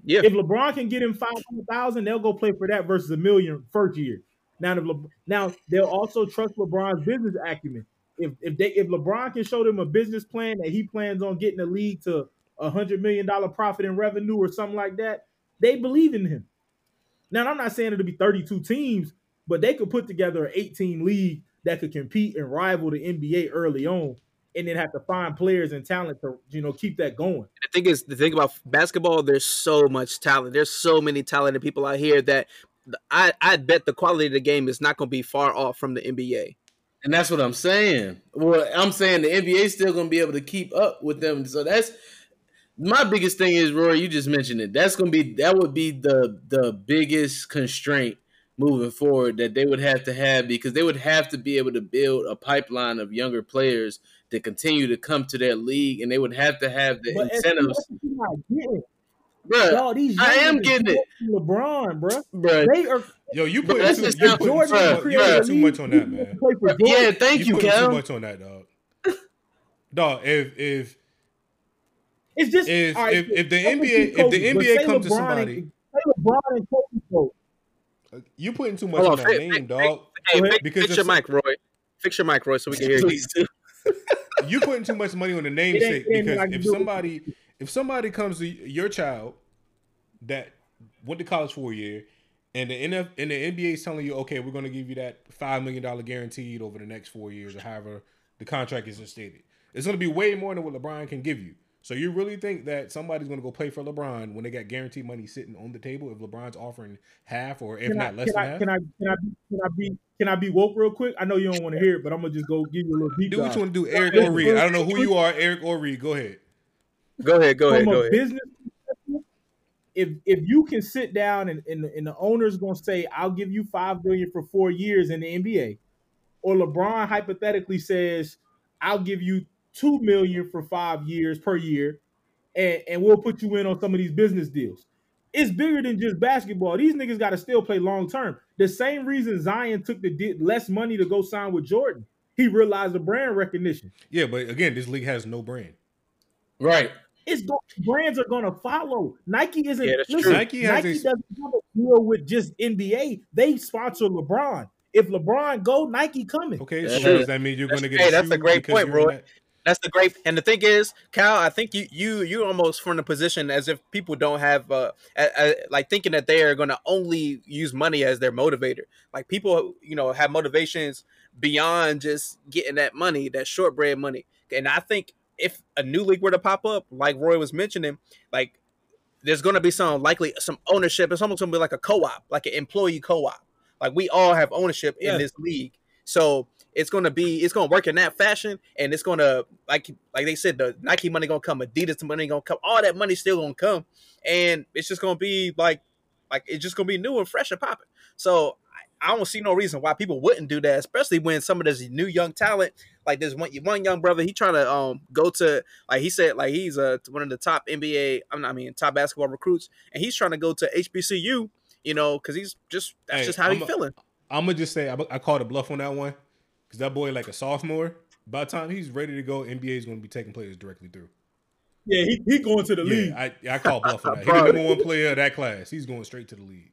Yeah. If LeBron can get him five hundred thousand, they'll go play for that versus a million first year. Now, if Le- now they'll also trust LeBron's business acumen. If if they if LeBron can show them a business plan that he plans on getting the league to a hundred million dollar profit in revenue or something like that, they believe in him. Now, I'm not saying it'll be 32 teams, but they could put together an 18 league that could compete and rival the NBA early on, and then have to find players and talent to you know keep that going. the thing is the thing about basketball there's so much talent there's so many talented people out here that i i bet the quality of the game is not going to be far off from the nba And that's what I'm saying. Well, I'm saying the NBA is still going to be able to keep up with them. So that's my biggest thing is Roy. You just mentioned it. That's going to be that would be the the biggest constraint moving forward that they would have to have because they would have to be able to build a pipeline of younger players to continue to come to their league, and they would have to have the But incentives. that's what you're not getting. Bruh, Dog, these I am getting it. LeBron, bro. Bruh. They are. Yo, you put too, you not- put Jordan too, much- created you a put too much on that, man. Play for Yeah, thank you, putting too Cal. much on that, dog. Dog, if if It's just if all right, if, if the NBA if the NBA say comes to somebody, and, say LeBron and Kobe go. you putting too much Hold on on, that name, fi- dog. hey ahead. fix, Because fix your some- mic roy fix your mic roy so we can hear you Please do. you putting too much money on the namesake because if do. somebody if somebody comes to your child that went to college for a year and the NF and the NBA is telling you, okay, we're going to give you that five million dollar guaranteed over the next four years or however the contract is stated, it's going to be way more than what LeBron can give you. So you really think that somebody's going to go play for LeBron when they got guaranteed money sitting on the table if LeBron's offering half or if Can I, not less can, than I, half? can I can I be can I be can I be woke real quick? I know you don't want to hear it, but I'm gonna just go give you a little deep do what dive. you want to do, Eric or Reed. I don't know who you are, Eric or Reed. Go ahead. go ahead go ahead From go a ahead business if if you can sit down and, and, and the owner's gonna say, I'll give you five billion for four years in the NBA, or LeBron hypothetically says, I'll give you two million for five years per year, and, and we'll put you in on some of these business deals. It's bigger than just basketball. These niggas got to still play long term. The same reason Zion took the di- less money to go sign with Jordan. He realized the brand recognition. Yeah, but again, this league has no brand. Right. It's go- brands are gonna follow. Nike isn't. Yeah, that's listen, true. Nike Nike, a- doesn't have a deal with just NBA. They sponsor LeBron. If LeBron go, Nike coming. Okay, That's so true. does that mean you're going to get? hey, that's a great point, you're Roy. that- That's the great, and the thing is, Cal. I think you you you almost from the position as if people don't have uh, a, a, like thinking that they are going to only use money as their motivator. Like people, you know, have motivations beyond just getting that money, that shortbread money. And I think if a new league were to pop up, like Roy was mentioning, like there's going to be some likely some ownership. It's almost going to be like a co-op, like an employee co-op. Like we all have ownership in this league, so it's going to be it's going to work in that fashion, and it's going to like like they said, the Nike money going to come, Adidas money going to come, all that money still going to come, and it's just going to be like like it's just going to be new and fresh and popping. So I, don't see no reason why people wouldn't do that, especially when some of this new young talent, like this one one young brother, he trying to um go to like he said like he's uh one of the top NBA, I'm not I mean top basketball recruits, and he's trying to go to HBCU, you know, because he's just that's Hey, just how a- feeling. I'm gonna just say I, I called a bluff on that one because that boy like a sophomore. By the time he's ready to go, NBA is going to be taking players directly through. Yeah, he, he going to the league. I, I call bluff on that. He's Bro. the number one player of that class. He's going straight to the league.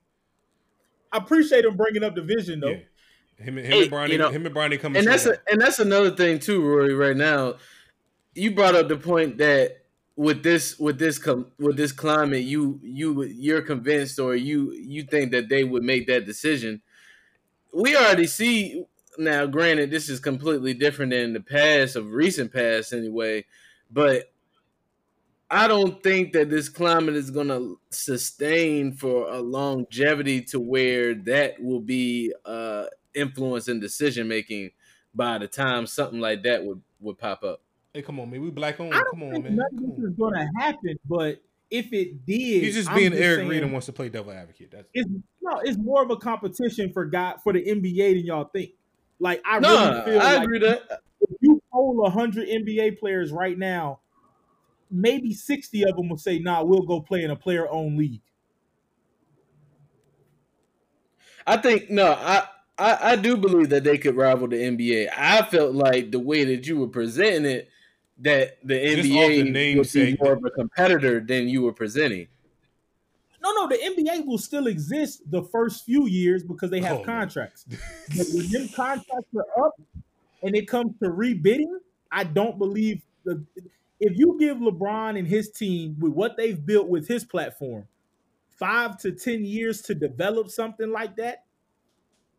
I appreciate him bringing up the vision though. Yeah. Him, and- him Hey, and Bronny, you know- him and Bronny coming. and that's a, and that's another thing too, Rory. Right now, you brought up the point that with this with this com- with this climate, you you you're convinced or you you think that they would make that decision. We already see now granted this is completely different than the past of recent past anyway, but I don't think that this climate is going to sustain for a longevity to where that will be uh influence in decision making by the time something like that would would pop up. Hey, come on, man. We black on I don't Come on, think man. none this is going to happen, but if it did, He's just I'm being Eric saying Reed and wants to play devil advocate. That's It's no, it's more of a competition for God for the NBA than y'all think. Like I Nah, really feel I like agree that. if you poll hundred NBA players right now, maybe sixty of them will say, "Nah, we'll go play in a player-owned league." I think no, I, I I do believe that they could rival the NBA. I felt like the way that you were presenting it, that the Just off the NBA would be more of a competitor than you were presenting. No, no, the NBA will still exist the first few years because they have Oh, contracts. but when them contracts are up and it comes to rebidding, I don't believe the if you give LeBron and his team with what they've built with his platform five to ten years to develop something like that,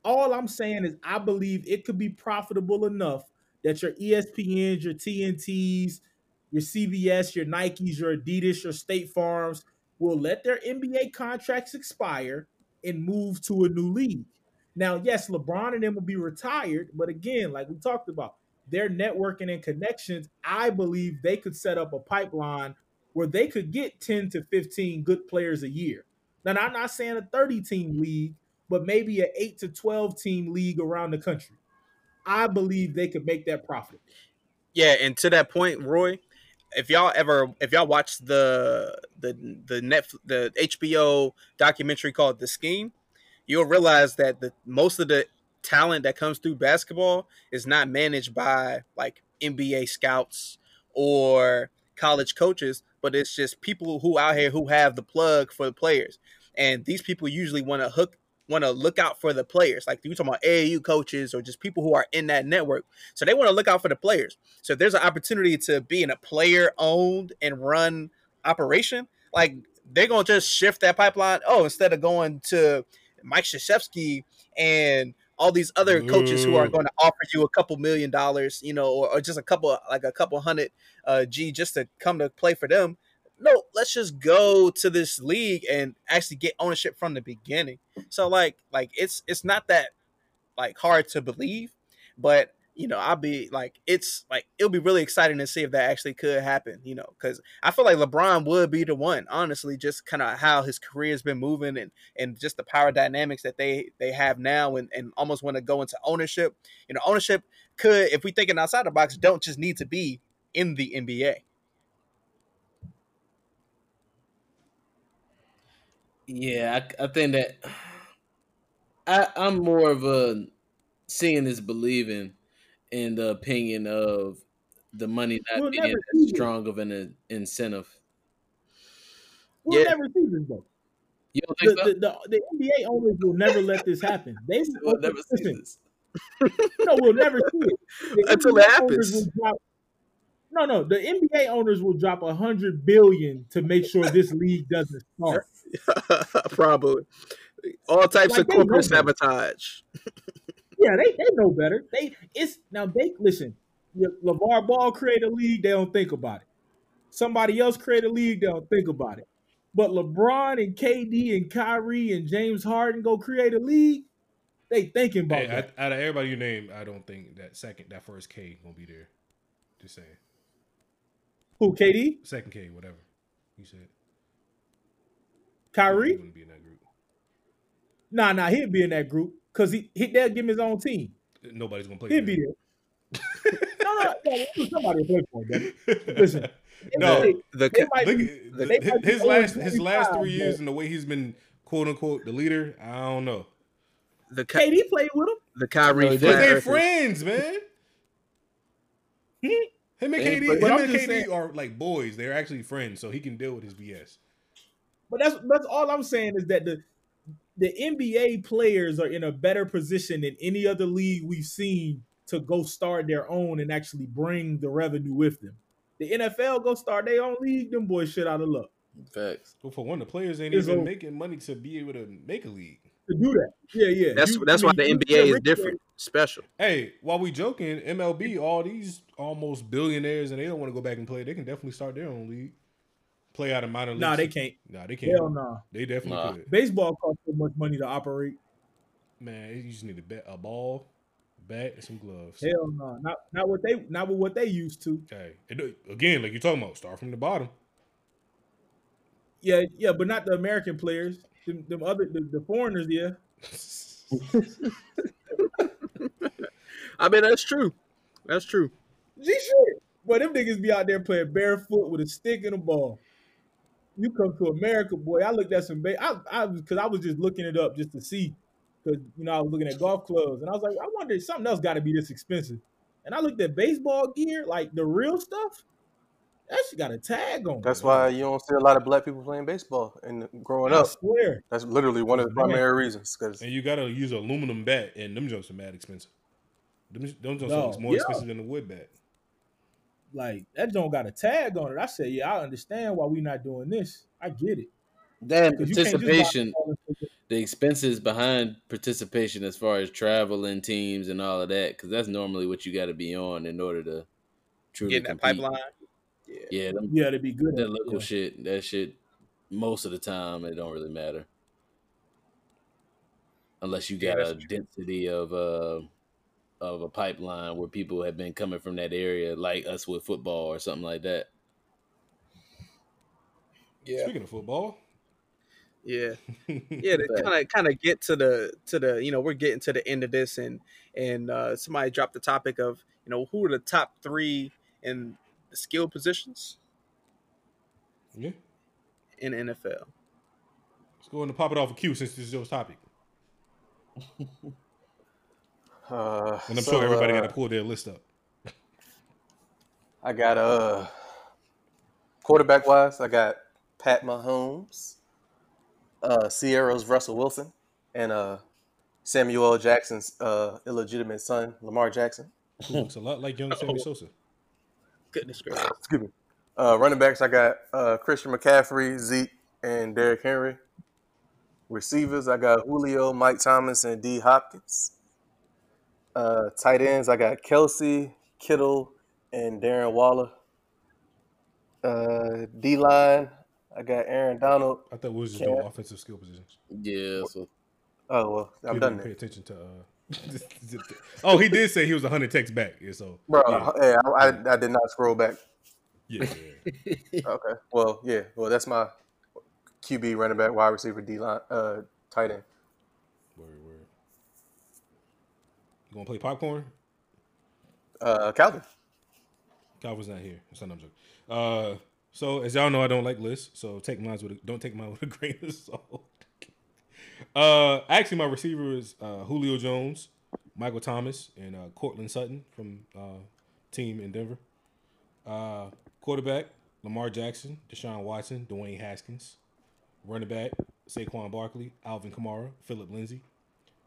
all I'm saying is I believe it could be profitable enough that your ESPNs, your TNTs, your CBS, your Nikes, your Adidas, your State Farms will let their NBA contracts expire and move to a new league. Now, yes, LeBron and them will be retired, but again, like we talked about, their networking and connections, I believe they could set up a pipeline where they could get 10 to 15 good players a year. Now, I'm not saying a 30 team league, but maybe an 8 to 12 team league around the country. I believe they could make that profit. Yeah, and to that point, Roy, if y'all ever if y'all watch the the the net the HBO documentary called The Scheme, you'll realize that the most of the talent that comes through basketball is not managed by like NBA scouts or college coaches, but it's just people who out here who have the plug for the players. And these people usually want to hook want to look out for the players. Like you talking about AAU coaches or just people who are in that network. So they want to look out for the players. So if there's an opportunity to be in a player owned and run operation, like they're gonna just shift that pipeline. Oh, instead of going to Mike Krzyzewski and all these other coaches who are going to offer you a couple million dollars, you know, or, or just a couple like a couple hundred uh G just to come to play for them. No, let's just go to this league and actually get ownership from the beginning. So like like it's it's not that like hard to believe, but you know, I'll be like it's like it'll be really exciting to see if that actually could happen, you know, cuz I feel like LeBron would be the one, honestly, just kind of how his career's been moving and and just the power dynamics that they they have now and and almost want to go into ownership. You know, ownership could if we thinking outside the box don't just need to be in the NBA. Yeah, I, I think that I, I'm more of a seeing is believing in the opinion of the money not We'll being as see it. strong of an incentive. We'll Yeah. never see this though. You don't The, think so? the, the, the NBA owners will never let this happen. They We'll never see this. No, we'll never see it. The Until NBA it happens. drop- no, no, the NBA owners will drop a hundred billion to make sure this league doesn't start. Probably. All types Like, of corporate sabotage. Yeah, they, they know better. They it's now they listen. Le- LeVar Ball create a league, they don't think about it. Somebody else create a league, they don't think about it. But LeBron and KD and Kyrie and James Harden go create a league, they thinking about Hey, that. out, out of everybody you name, I don't think that second, that first K gonna be there. Just saying. Who KD, Second K, whatever you said. He Kyrie? wouldn't be in that group. Nah, nah, he'd be in that group because he, he they'll give him his own team. Nobody's gonna play. He'd for be there. no, no, no, somebody play for him. Listen, No, they, The they might Look, be, they might his last his last 25, three years but and the way he's been quote unquote the leader, I don't know. the Ky- KD played with him. the Kyrie No, they earthers. friends, man. Hmm? Him and Hey, KD, but- him and KD saying- are like boys. They're actually friends, so he can deal with his BS. But that's that's all I'm saying is that the the NBA players are in a better position than any other league we've seen to go start their own and actually bring the revenue with them. The NFL go start their own league, them boys shit out of luck. Facts. Well, for one, the players ain't It's even over. making money to be able to make a league. to do that. Yeah, yeah. That's You- that's I why the NBA is Rick- different, special. Hey, while we joking, MLB, all these almost billionaires, and they don't want to go back and play. They can definitely start their own league, play out of minor leagues. Nah, they can't. Nah, they can't. Hell nah. They definitely Nah. could. Baseball costs so much money to operate. Man, you just need a, bat, a ball, bat, and some gloves. Hell no, not not what they not with what they used to. Hey, it, uh, again, like you're talking about, start from the bottom. Yeah, yeah, but not the American players. Them, them other the, the foreigners, yeah. I mean, that's true. That's true. G shit. But them niggas be out there playing barefoot with a stick and a ball. You come to America, boy. I looked at some. Ba- I I because I was just looking it up just to see, because you know I was looking at golf clubs and I was like, I wonder something else got to be this expensive. And I looked at baseball gear, like the real stuff. That shit got a tag on. That's it. why you don't see a lot of black people playing baseball and growing I up. swear. That's literally one of the oh, Man. primary reasons. Because And you gotta use an aluminum bat, and them jumps are mad expensive. Them, them jumps No, are more yeah. expensive than the wood bat. Like that don't got a tag on it. I said, yeah, I understand why we not doing this. I get it. Damn 'Cause you can't just buy participation, the expenses behind participation as far as traveling teams and all of that, because that's normally what you got to be on in order to truly Getting that compete. pipeline. Yeah, them, Yeah, to be good. that local yeah. shit, that shit, most of the time it don't really matter, unless you got that's a density of uh of a pipeline where people have been coming from that area, like us with football or something like that. Yeah. Speaking of football, Yeah. yeah, to kind of kind of get to the to the you know we're getting to the end of this and and uh, somebody dropped the topic of you know who are the top three in the skill positions yeah, in the NFL. let's go and pop it off a cue since this is your topic. uh, And I'm so, sure everybody uh, got to pull their list up. I got uh quarterback wise, I got Pat Mahomes, uh Ciara's Russell Wilson, and uh Samuel Jackson's uh illegitimate son, Lamar Jackson. Who looks a lot like young Sammy Sosa. Goodness gracious. Excuse me. Uh running backs, I got uh Christian McCaffrey, Zeke, and Derrick Henry. Receivers, I got Julio, Mike Thomas, and D Hopkins. Uh tight ends, I got Kelce, Kittle, and Darren Waller. Uh D line, I got Aaron Donald. I thought we was just Cam- doing offensive skill positions. Yeah, so Oh well, I'm He done didn't pay there. attention to. Uh, oh, he did say he was 100 texts back. Yeah, so Bro, yeah, hey, I, I, I did not scroll back. yeah, yeah. Okay. Well, yeah. Well, that's my QB, running back, wide receiver, D line, uh, tight end. Word, word. You gonna play popcorn? Uh, Calvin. Calvin's not here. Son, I'm joking. Uh, so as y'all know, I don't like lists, so take mine with a, don't take mine with a grain of salt. Uh, actually, my receiver is uh, Julio Jones, Michael Thomas, and uh, Courtland Sutton from uh, team in Denver. Uh, quarterback Lamar Jackson, Deshaun Watson, Dwayne Haskins. Running back Saquon Barkley, Alvin Kamara, Phillip Lindsay.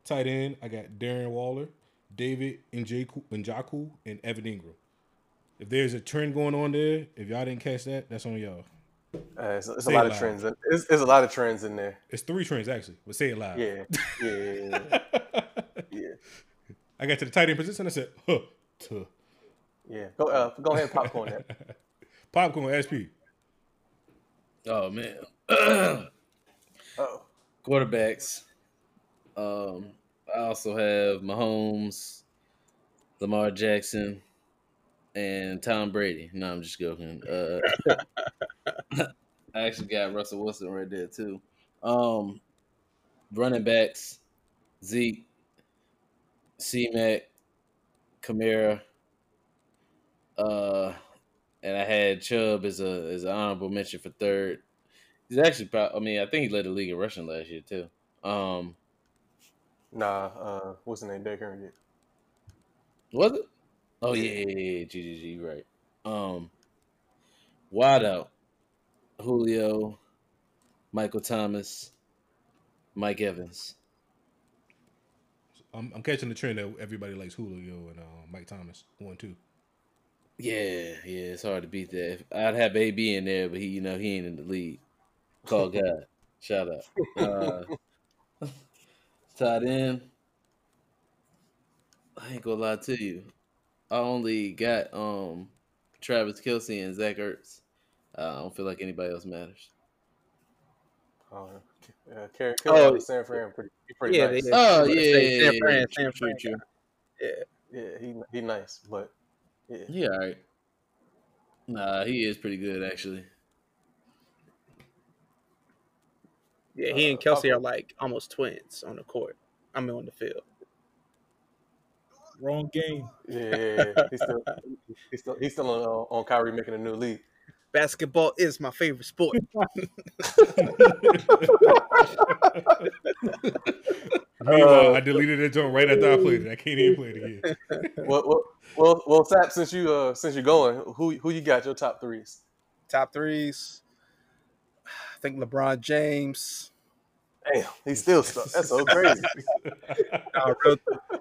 Tight end I got Darren Waller, David Njoku, Njoku, and Evan Engram. If there's a trend going on there, if y'all didn't catch that, that's on y'all. Uh, it's it's a lot it of trends. In, it's, it's a lot of trends in there. It's three trends actually, but say it loud. Yeah. Yeah. Yeah. yeah. yeah. I got to the tight end position. I said, huh, tuh. yeah. Go, uh, go ahead and popcorn that. Popcorn SP. Oh man. Oh. Quarterbacks. Um, I also have Mahomes, Lamar Jackson, and Tom Brady. No, I'm just joking. Uh, I actually got Russell Wilson right there too. Um, running backs: Zeke, C Mac, Kamara. Uh, and I had Chubb as a as an honorable mention for third. He's actually, prob- I mean, I think he led the league in rushing last year too. Um, Nah. Uh, what's the name? Derrick Henry. did. was it? Oh yeah, yeah, yeah, yeah, GGG, you right. Um, wide out, Julio, Michael Thomas, Mike Evans. I'm, I'm catching the trend that everybody likes Julio and uh, Mike Thomas one two. Yeah, yeah, it's hard to beat that. If- I'd have AB in there, but he, you know, he ain't in the league. Call God, shout out. Uh, Tight end. I ain't gonna lie to you. I only got um Travis Kelce and Zach Ertz. Uh, I don't feel like anybody else matters. Oh, yeah, Karen Oh, Kill San Fran, pretty, pretty Yeah, nice. they- Oh yeah, yeah, San yeah, Fran, yeah, San Fran. true. Yeah. Yeah, he he nice, but yeah, Yeah, all right. Nah, he is pretty good actually. Yeah, he and Uh, Kelce are like almost twins on the court. I mean on the field. Wrong game. yeah, yeah, yeah. He's still he's still he's still on, on Kyrie making a new league. Basketball is my favorite sport. Meanwhile, I deleted it joint right after I played it. I can't even play it again. well, well, well, well, Sap, since you uh since you're going, who who you got your top threes? Top threes. I think LeBron James. Damn, he's still stuck. That's so crazy. Uh, real,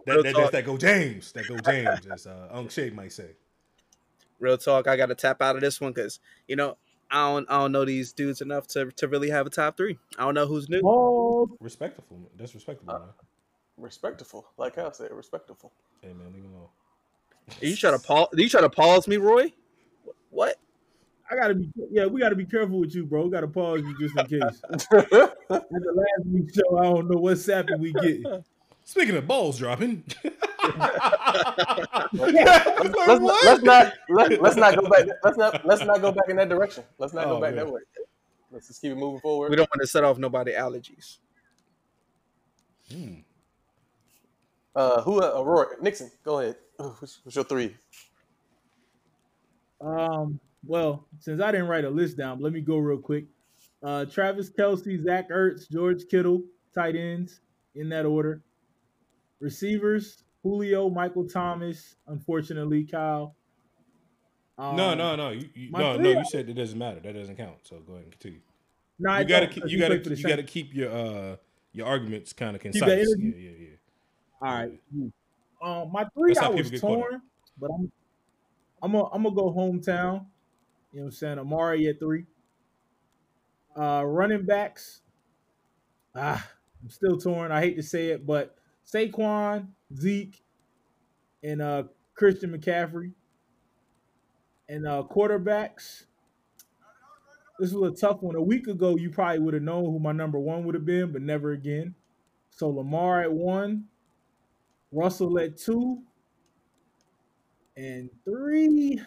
That, real that, talk. that's that go James. That go James, as uh, Unc Shea might say. real talk. I got to tap out of this one because you know I don't I don't know these dudes enough to to really have a top three. I don't know who's new. Oh, Respectful. That's respectable, man. respectful, like I said, respectful. Hey man, leave him alone. Are you trying to pause? You trying to pause me, Roy? What? I gotta be. Yeah, we gotta be careful with you, bro. We gotta pause you just in case. At the last week's show, I don't know what sapping we get. Speaking of balls dropping, let's, not, let's not let, let's not go back. Let's not let's not go back in that direction. Let's not Oh, go back man. that way. Let's just keep it moving forward. We don't want to set off nobody allergies. Hmm. Uh, who? Uh, Roy Nixon. Go ahead. What's, what's your three? Um, well, since I didn't write a list down, let me go real quick. Uh, Travis Kelce, Zach Ertz, George Kittle, tight ends in that order. Receivers: Julio, Michael Thomas. Unfortunately, Kyle. Um, no, no, no. You, you, no, no. You said it doesn't matter. That doesn't count. So go ahead and continue. No, you gotta, keep, you gotta, played for the you gotta keep your uh your arguments kind of concise. Yeah, yeah, yeah. All right. Um, my three I was torn, but I'm I'm gonna I'm gonna go hometown. You know what I'm saying? Amari at three. Uh, running backs. Ah, I'm still torn. I hate to say it, but Saquon, Zeke, and uh Christian McCaffrey. And uh quarterbacks. This was a tough one. A week ago, you probably would have known who my number one would have been, but never again. So Lamar at one, Russell at two, and three.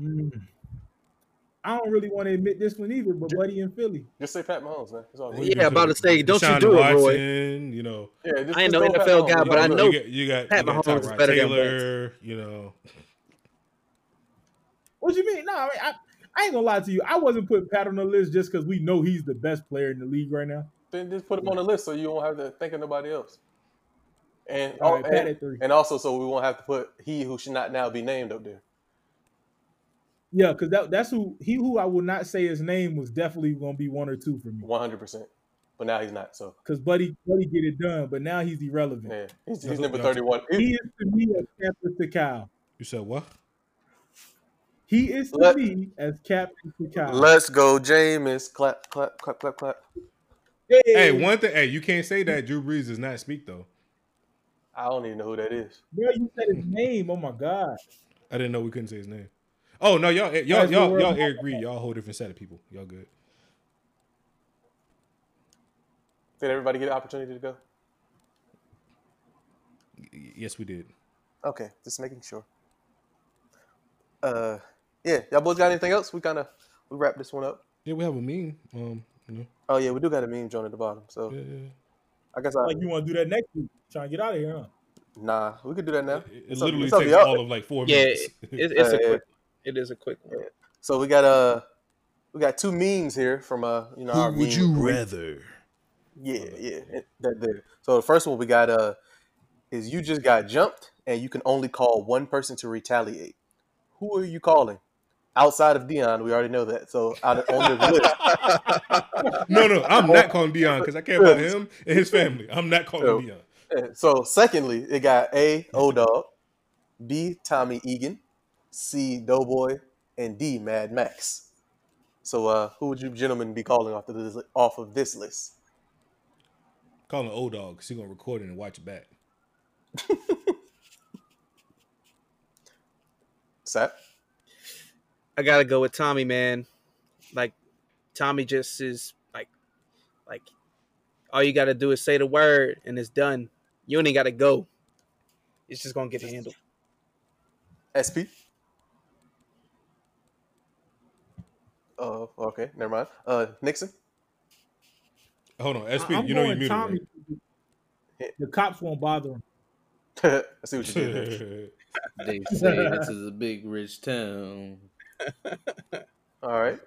Hmm. I don't really want to admit this one either, but Buddy in Philly. Just say Pat Mahomes, man. It's all good. What Yeah, about to say, don't you Deshaun do it, Roy. You know, Yeah, just, I ain't no throw Pat NFL Mahomes. guy, You but I know, know you got you got, Pat you got Mahomes is Tyrod better than Taylor. You know, What do you mean? No, I, mean, I, I ain't gonna lie to you. I wasn't putting Pat on the list just because we know he's the best player in the league right now. Then just put him on the list so you won't have to think of nobody else. And, All right, Pat and, at three. and also so we won't have to put he who should not now be named up there. Yeah, because that, that's who he who I will not say his name was definitely gonna be one or two for me. One hundred percent. But now he's not. So Because Buddy Buddy get it done, but now he's irrelevant. yeah, he's, he's number thirty one. He is to me as captain to Kyle. you said what? He is to Let- me as captain to Kyle. Let's go, Jameis. Clap, clap, clap, clap, clap. hey, Hey, one thing. Hey, you can't say that Drew Brees does not speak though. I don't even know who that is. bro, you said his name. Oh my god. I didn't know we couldn't say his name. Oh no, y'all, y'all, y'all, what y'all, we're- Eric Reid, y'all a whole different set of people. Y'all good. Did everybody get an opportunity to go? Y- Yes, we did. Okay, just making sure. Uh, yeah, y'all boys got anything else? We kind of we wrap this one up. Yeah, we have a meme. Um, you know, Oh yeah, we do got a meme joint at the bottom. So yeah, yeah. I guess I Like you want to do that next week? Trying to get out of here, huh? nah, we could do that now. It, it literally it's up to takes y'all. of like four Yeah, minutes. it, it's a Yeah, yeah. quick. It is a quick one. So we got uh we got two memes here from uh you know our meme of the week. rather? Yeah, yeah, it- that there. So the first one we got uh is you just got jumped and you can only call one person to retaliate. Who are you calling? Outside of Dion, we already know that. So out of, on the list, No, no, I'm not calling Dion because I care about him and his family. I'm not calling So- Dion. Uh, So secondly, it got A O Dog, B Tommy Egan, C Doughboy, and D Mad Max. So uh, who would you gentlemen be calling off of this off of this list? Call him old dog because he gonna record it and watch it back. Sap. I gotta go with Tommy, man. Like Tommy just is like, like all you gotta do is say the word and it's done. You ain't gotta go. It's just gonna get handled. SP. Oh, okay, never mind. Uh, Nixon. Hold on, SP. I'm you know you going muted. Tommy. Right? The cops won't bother him. I see what you did there. They say this is a big rich town. All right,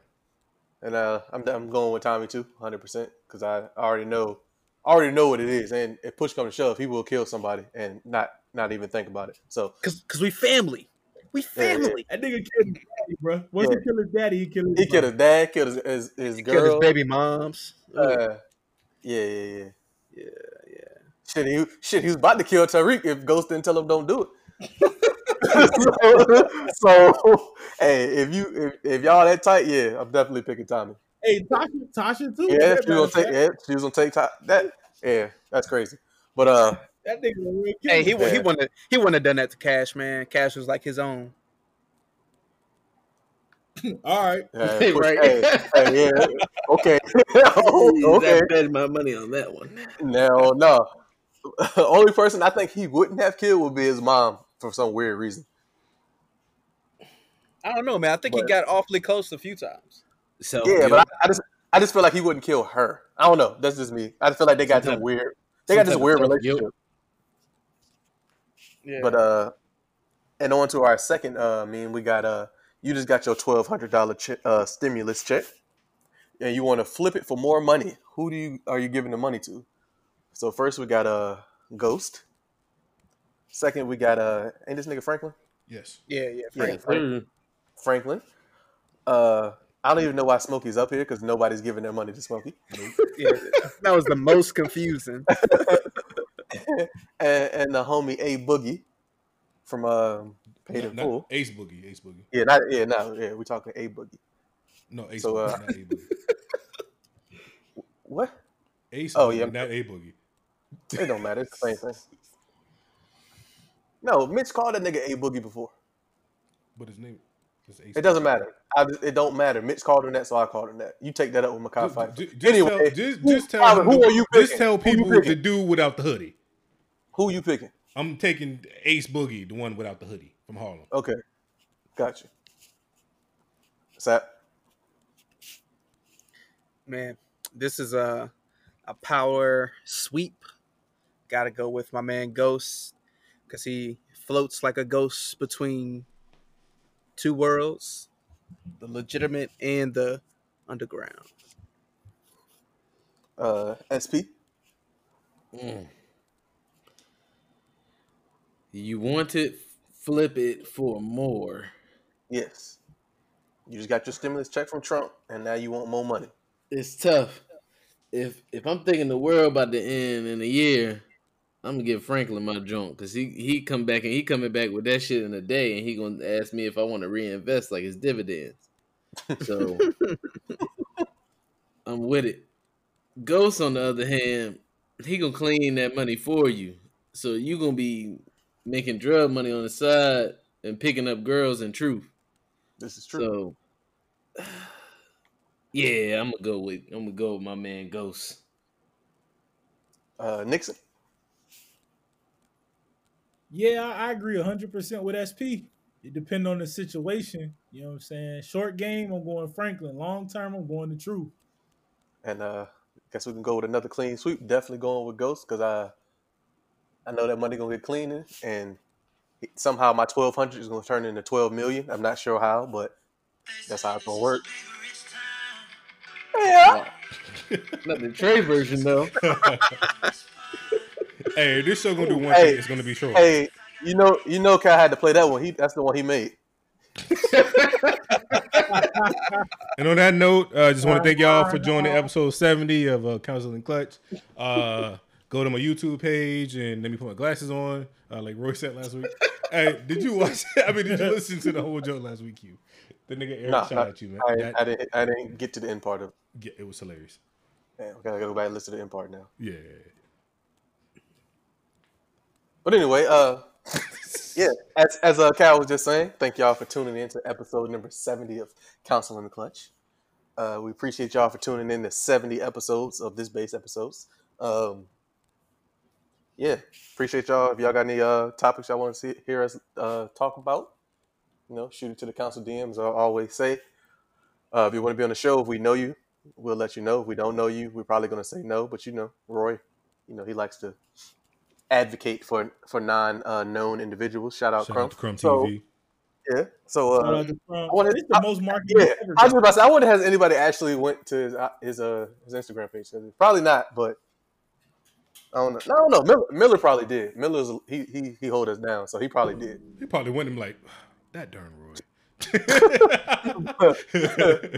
and uh, I'm I'm going with Tommy too, hundred percent, because I already know, I already know what it is, and if push comes to shove, he will kill somebody and not not even think about it. So, Cause, cause we family. We Yeah, yeah. family. That nigga killed his daddy, bro. Once Yeah. he killed his daddy, he killed his he killed his dad, killed his his, his He girl, killed his baby moms. Uh, yeah, yeah, yeah. yeah, yeah. Shit, he shit, he was about to kill Tariq if Ghost didn't tell him don't do it. so, so, hey, if you if, if y'all that tight, yeah, I'm definitely picking Tommy. Hey, Tasha, Tasha too. Yeah, That she was gonna take. Yeah, she was gonna take top that. Yeah, that's crazy. But uh, fact, That nigga a real Hey, killer. he he wouldn't he wouldn't have done that to Cash, man. Cash was like his own. All right. Hey, right. hey, hey, yeah, okay, Jeez, okay. I bet my money on that one. No, no. Only person I think he wouldn't have killed would be his mom for some weird reason. I don't know, man. I think he got awfully close a few times. So Yeah, but I, I just I just feel like he wouldn't kill her. I don't know. That's just me. I just feel like they got Some weird. They got this weird self-guilt. relationship. Yeah. But uh, and on to our second. Uh, I mean, we got uh, you just got your twelve hundred dollar che- uh stimulus check, and you want to flip it for more money. Who do you are you giving the money to? So first we got uh Ghost. Second we got uh, ain't this nigga Franklin? Yes. yeah, yeah. Yeah, Frank. Frank- Franklin. Uh, I don't even know why Smokey's up here because nobody's giving their money to Smokey. Yeah, that was the most confusing. and, and the homie A Boogie from um, Paid in Full. Ace Boogie. Ace Boogie. Yeah, not yeah, no, yeah. We're talking A Boogie. No, Ace So, Boogie, uh, not A Boogie. What? Ace Oh, Boogie, yeah. not A Boogie. It don't matter. It's the same thing. No, Mitch called that nigga A Boogie before. But his name is Ace. It doesn't matter. Just- it don't matter. Mitch called him that, so I called him that. You take that up with Mekhi Ju- Phifer. ju- Just, Anyway, tell, just, who- just tell him who the- are you Just tell Who people picking? dude without the hoodie. Who you picking? I'm taking Ace Boogie, the one without the hoodie from Harlem. Okay, gotcha. you. Sap. Man, this is a a power sweep. Got to go with my man Ghost because he floats like a ghost between two worlds, the legitimate and the underground. Uh, SP. Mm. You want it, flip it for more. Yes. You just got your stimulus check from Trump, and now you want more money. It's tough. If if I'm thinking the world by the end in a year, I'm gonna give Franklin my junk because he he come back and he coming back with that shit in a day, and he gonna ask me if I want to reinvest like his dividends. So I'm with it. Ghost, on the other hand, he gonna clean that money for you. So you gonna be making drug money on the side and picking up girls in truth. This is true. So yeah, I'm gonna go with I'm gonna go with my man Ghost. Uh, Nixon. Yeah, I, I agree 100% with SP. It depends on the situation. You know what I'm saying? Short game, I'm going Franklin. Long term, I'm going the truth. And uh, guess we can go with another clean sweep. Definitely going with Ghost because I, I know that money gonna get cleaner, and somehow my twelve hundred is gonna turn into twelve million. I'm not sure how, but that's how it's gonna work. Yeah. Not the Trey version though. hey, this show gonna do one Hey, thing. It's gonna be short. Hey, you know, you know, Kai had to play that one. He that's the one he made. And on that note, I uh, just want to thank y'all for joining episode 70 of uh, Council and Clutch. Uh, go to my YouTube page and let me put my glasses on, uh, like Roy said last week. hey, did you watch? I mean, did you listen to the whole joke last week? You, the nigga Eric Nah, shot nah, at you, man. I, That- I didn't. I didn't get to the end part of. yeah, it was hilarious. Damn, okay, I gotta go back and listen to the end part now. Yeah. But anyway, uh, yeah, as as uh, Cal was just saying, thank y'all for tuning in to episode number seventy of Council in the Clutch. Uh, we appreciate y'all for tuning in to seventy episodes of this base episodes. Um, yeah, appreciate y'all. If y'all got any uh topics y'all want to see hear us uh talk about, you know, shoot it to the council DMs. I always say, uh, if you want to be on the show, if we know you, we'll let you know. If we don't know you, we're probably going to say no. But you know, Roy, you know, he likes to advocate for for non uh, known individuals. Shout out Shout Crump. out to Crumb So, TV. yeah. So Shout uh, out to Crump. I wanted, It's the most marketed yeah, ever. I was just about to say, I wonder has anybody actually went to his uh, his, uh, his Instagram page? Probably not, but I don't know. No, know. Miller, Miller probably did. Miller's he he he hold us down, so he probably did. He probably went him like that darn Roy.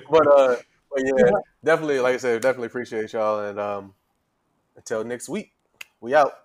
but uh, but yeah, definitely, like I said, definitely appreciate y'all, and um, until next week, we out.